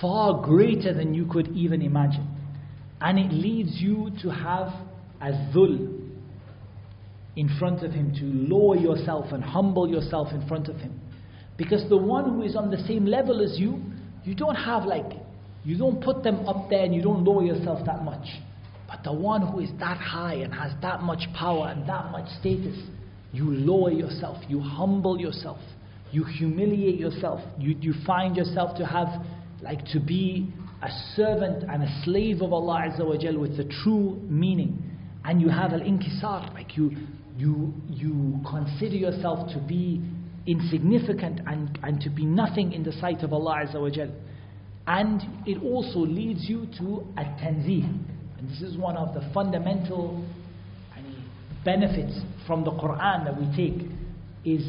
far greater than you could even imagine. And it leads you to have a dhul in front of Him, to lower yourself and humble yourself in front of Him. Because the one who is on the same level as you, you don't have like, you don't put them up there and you don't lower yourself that much. But the one who is that high and has that much power and that much status, you lower yourself, you humble yourself, you humiliate yourself, you, you find yourself to have, like, to be a servant and a slave of Allah Azza wa with the true meaning. And you have al inkisar, like you, you, you consider yourself to be insignificant and, and to be nothing in the sight of Allah Azza wa Jal. And it also leads you to a tanzih. And this is one of the fundamental benefits from the Quran that we take is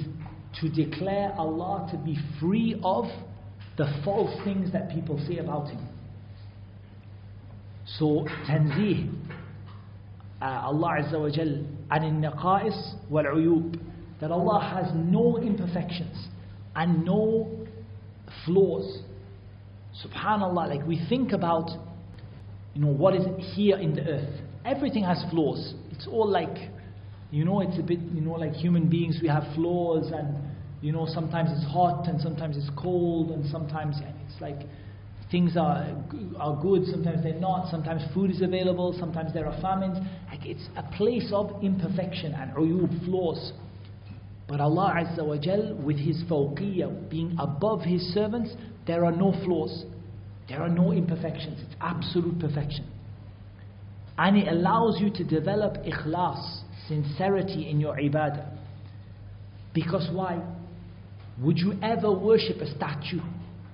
to declare Allah to be free of the false things that people say about Him. So, tanzih, Uh, Allah Azza wa Jal, naqais wal uyub, that Allah has no imperfections and no flaws. Subhanallah, like we think about, you know, what is here in the earth. Everything has flaws. It's all like you know, it's a bit, you know, like human beings, we have flaws, and, you know, sometimes it's hot, and sometimes it's cold, and sometimes it's like things are, are good, sometimes they're not, sometimes food is available, sometimes there are famines. Like it's a place of imperfection and uyub, flaws. But Allah Azza wa Jal, with His fawqiyah, being above His servants, there are no flaws. There are no imperfections. It's absolute perfection. And it allows you to develop ikhlas, sincerity in your ibadah. Because why? Would you ever worship a statue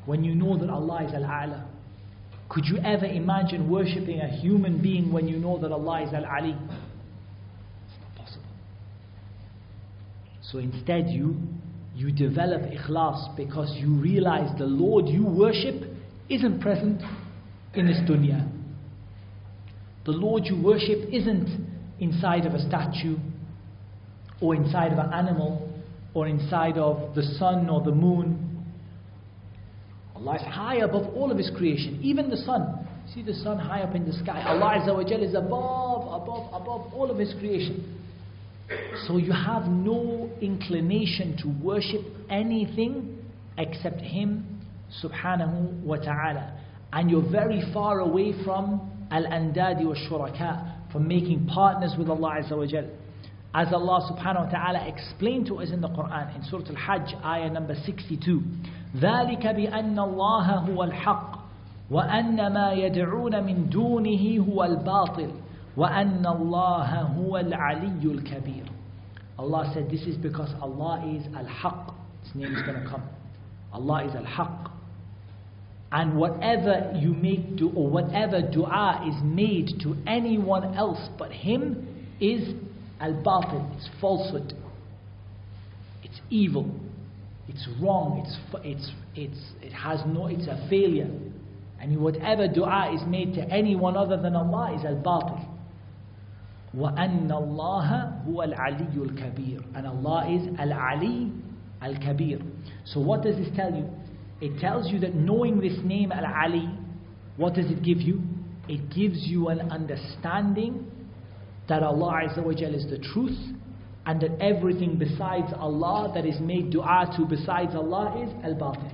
when you know that Allah is Al-A'la? Could you ever imagine worshipping a human being when you know that Allah is Al-Ali? It's not possible. So instead you, you develop ikhlas because you realize the Lord you worship isn't present in this dunya. The Lord you worship isn't inside of a statue or inside of an animal or inside of the sun or the moon. Allah is high above all of His creation, even the sun. See the sun high up in the sky. Allah is above, above, above all of His creation. So you have no inclination to worship anything except Him subhanahu wa ta'ala. And you're very far away from al-andadi wa shuraka, from making partners with Allah Azza wa Jal. As Allah subhanahu wa ta'ala explained to us in the Quran in Surah Al-Hajj, ayah number 62. ذلك بأن الله هو الحق وأن ما يدعون من دونه هو الباطل وأن الله هو العلي الكبير Allah said this is because Allah is Al-Haq. His name is going to come. Allah is Al-Haq. And whatever you make do or whatever dua is made to anyone else but him is al-batil, it's falsehood. It's evil. It's wrong. It's it's it's it has no it's a failure. And whatever dua is made to anyone other than Allah is al-batil. وأن الله هو العلي الكبير and Allah is al-Ali al-kabir. So what does this tell you? It tells you that knowing this name Al Ali, what does it give you? It gives you an understanding that Allah Azza wa Jal is the truth and that everything besides Allah that is made dua to besides Allah is al batil.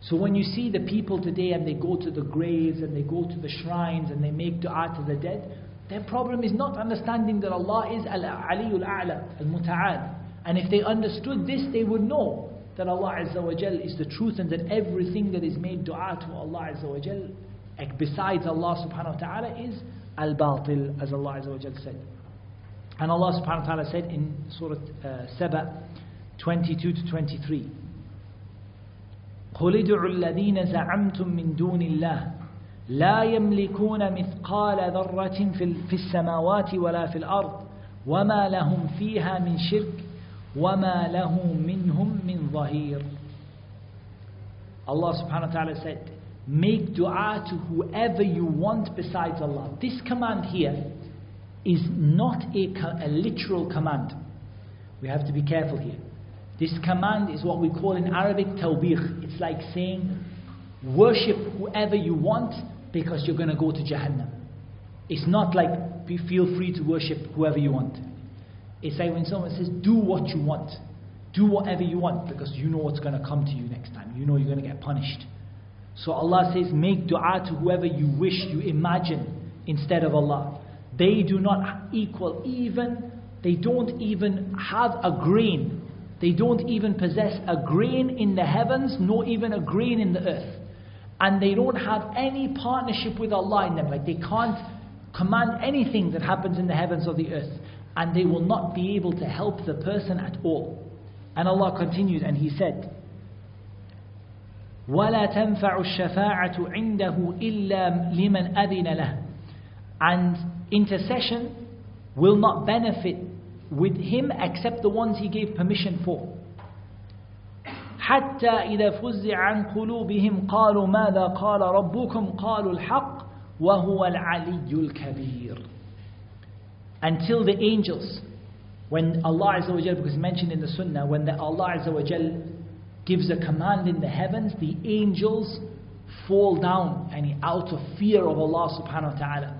So when you see the people today and they go to the graves and they go to the shrines and they make dua to the dead, their problem is not understanding that Allah is Al Aliul A'la, Al Muta'al. And if they understood this, they would know that Allah Azza wa Jal is the truth and that everything that is made dua to Allah Azza wa Jal besides Allah subhanahu wa ta'ala is al-batil, as Allah Azza wa Jal said. And Allah subhanahu wa ta'ala said in Surah uh, Saba 22 to 23, قل ادعوا الذين زعمتم من دون الله لا يملكون مثقال ذرة في السماوات ولا في الأرض وما لهم فيها من شرك وما له منهم من ظهير Allah subhanahu wa ta'ala said make dua to whoever you want besides Allah this command here is not a, a literal command we have to be careful here this command is what we call in Arabic tawbikh. It's like saying, worship whoever you want because you're going to go to Jahannam. It's not like feel free to worship whoever you want. It's like when someone says, do what you want. Do whatever you want because you know what's going to come to you next time. You know you're going to get punished. So Allah says, make dua to whoever you wish, you imagine instead of Allah. They do not equal even, they don't even have a grain they don't even possess a grain in the heavens, nor even a grain in the earth. And they don't have any partnership with Allah in them. Like they can't command anything that happens in the heavens or the earth. And they will not be able to help the person at all. And Allah continued and He said, ولا تنفع الشفاعة عنده إلا لمن أذن له and intercession will not benefit with him except the ones he gave permission for. حتى إذا فزع عن قلوبهم قالوا ماذا قال ربكم قالوا الحق وهو العلي الكبير until the angels when Allah Azza wa Jal because mentioned in the Sunnah when the Allah Azza wa Jal gives a command in the heavens the angels fall down and out of fear of Allah subhanahu wa ta'ala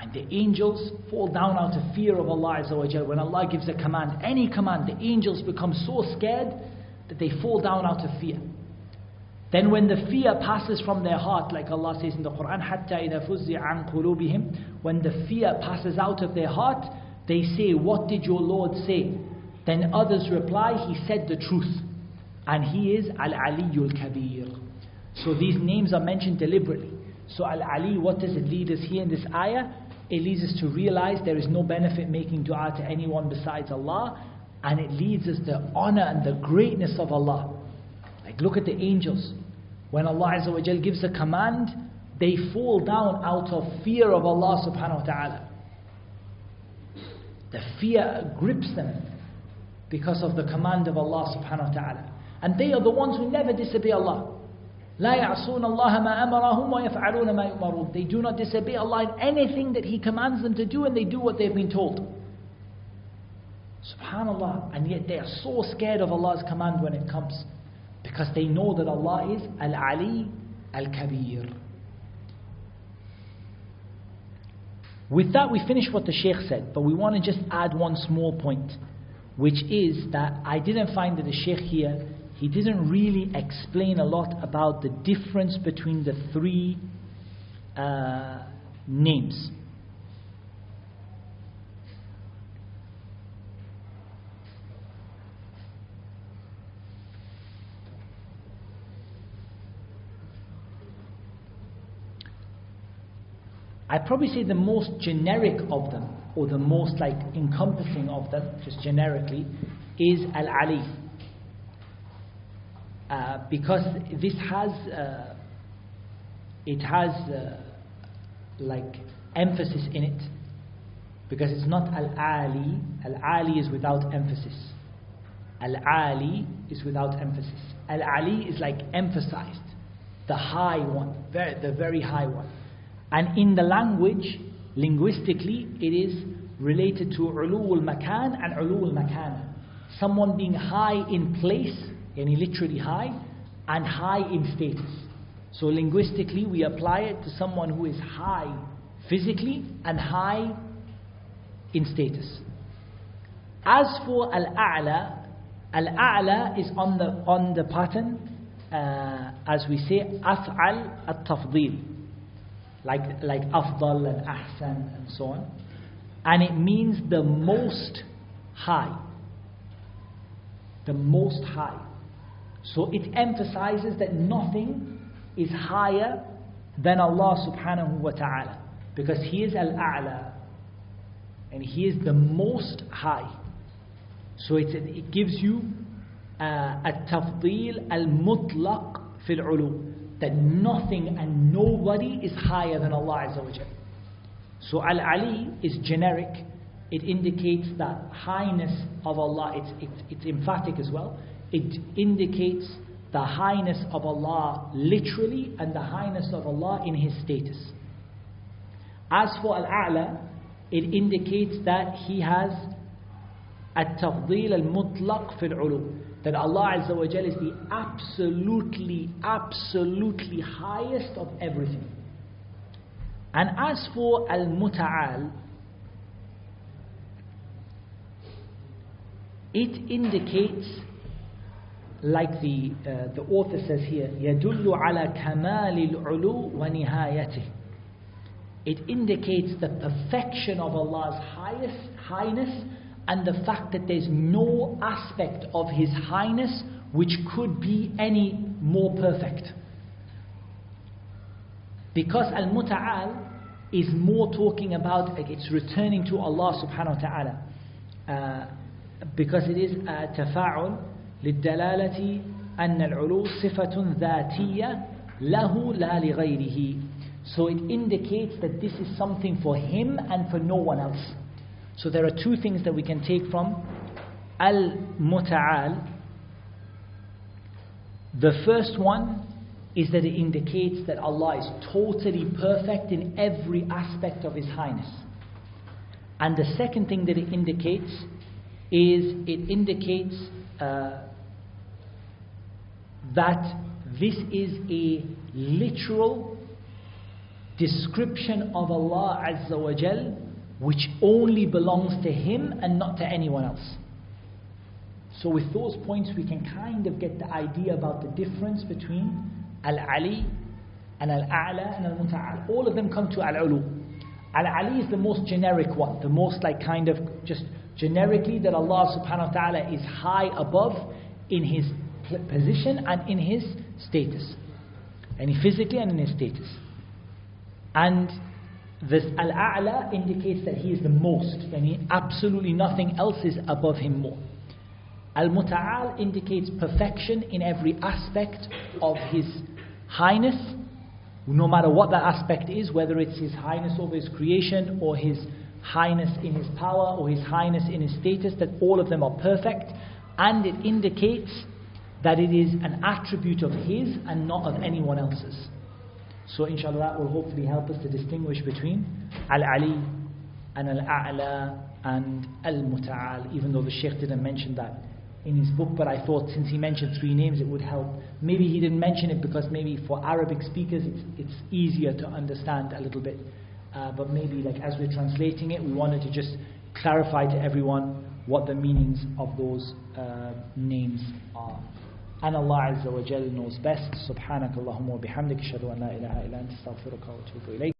and the angels fall down out of fear of Allah Azza wa Jal. When Allah gives a command, any command, the angels become so scared that they fall down out of fear. Then when the fear passes from their heart, like Allah says in the Quran, حَتَّى إِذَا فُزِّعَ عَنْ قُلُوبِهِمْ When the fear passes out of their heart, they say, What did your Lord say? Then others reply, He said the truth. And He is Al-Aliyul Kabir. So these names are mentioned deliberately. So Al-Ali, what does it lead us here in this ayah? It leads us to realize there is no benefit making dua to anyone besides Allah, and it leads us to honor and the greatness of Allah. Like, look at the angels. When Allah Azza wa gives a command, they fall down out of fear of Allah subhanahu wa ta'ala. The fear grips them because of the command of Allah subhanahu wa ta'ala. And they are the ones who never disobey Allah. لا يعصون الله ما أمرهم ويفعلون ما يؤمرون. They do not disobey Allah in anything that He commands them to do and they do what they've been told. Subhanallah. And yet they are so scared of Allah's command when it comes. Because they know that Allah is Al-Ali Al-Kabir. With that we finish what the Shaykh said, but we want to just add one small point, which is that I didn't find that the Shaykh here he didn't really explain a lot about the difference between the three uh, names. I'd probably say the most generic of them, or the most like encompassing of them, just generically, is Al Ali. Uh, because this has uh, it has uh, like emphasis in it. Because it's not al-ali. Al-ali is without emphasis. Al-ali is without emphasis. Al-ali is like emphasized. The high one. Very, the very high one. And in the language linguistically it is related to ulul makan and ulul makan someone being high in place yani literally high, and high in status. So linguistically, we apply it to someone who is high physically and high in status. As for al-a'la, al-a'la is on the on the pattern, uh, as we say, af'al at-tafdil, like like afdal and ahsan and so on, and it means the most high, the most high. So it emphasizes that nothing is higher than Allah subhanahu wa ta'ala. Because He is Al-A'la. And He is the most high. So it gives you uh, a tafdil al-mutlaq في العلو that nothing and nobody is higher than Allah Azza wa So Al-Ali is generic. It indicates the highness of Allah. It's, it's, it's emphatic as well. It indicates the highness of Allah literally and the highness of Allah in His status. As for Al-A'la, it indicates that He has التفضيل المطلق في العلو that Allah Azza wa Jal is the absolutely, absolutely highest of everything. And as for Al-Muta'al, it indicates, like the, uh, the author says here, يدل على كمال العلو ونهايته. It indicates the perfection of Allah's highest highness and the fact that there's no aspect of His Highness which could be any more perfect. Because Al Muta'al is more talking about, like, it's returning to Allah subhanahu wa ta'ala. Uh, because it is uh, تفاعل للدلالة أن العلو صفة ذاتية له لا لغيره. So it indicates that this is something for him and for no one else. So there are two things that we can take from Al Muta'al. The first one is that it indicates that Allah is totally perfect in every aspect of His Highness. And the second thing that it indicates is it indicates uh, that this is a literal description of Allah Azza wa Jal which only belongs to him and not to anyone else. So, with those points, we can kind of get the idea about the difference between Al Ali and Al A'la and Al Muta'al. All of them come to Al Ulu. Al Ali is the most generic one, the most like kind of just generically that Allah subhanahu wa ta'ala is high above in his position and in his status. And physically and in his status. And this Al-A'la indicates that he is the most, and he, absolutely nothing else is above him more. Al-Muta'al indicates perfection in every aspect of his highness, no matter what that aspect is, whether it's his highness over his creation, or his highness in his power, or his highness in his status, that all of them are perfect, and it indicates that it is an attribute of his and not of anyone else's. So inshallah that will hopefully help us to distinguish between Al-Ali and Al-A'la and Al-Muta'al, even though the Shaykh didn't mention that in his book, but I thought since he mentioned three names it would help. Maybe he didn't mention it because maybe for Arabic speakers it's, it's easier to understand a little bit. Uh, but maybe like as we're translating it, we wanted to just clarify to everyone what the meanings of those uh, names are. And Allah Azza wa Jal knows best. Subhanak Allahumma wa bihamdik. Ashhadu an la ilaha illa anta astaghfiruka wa atubu ilayk.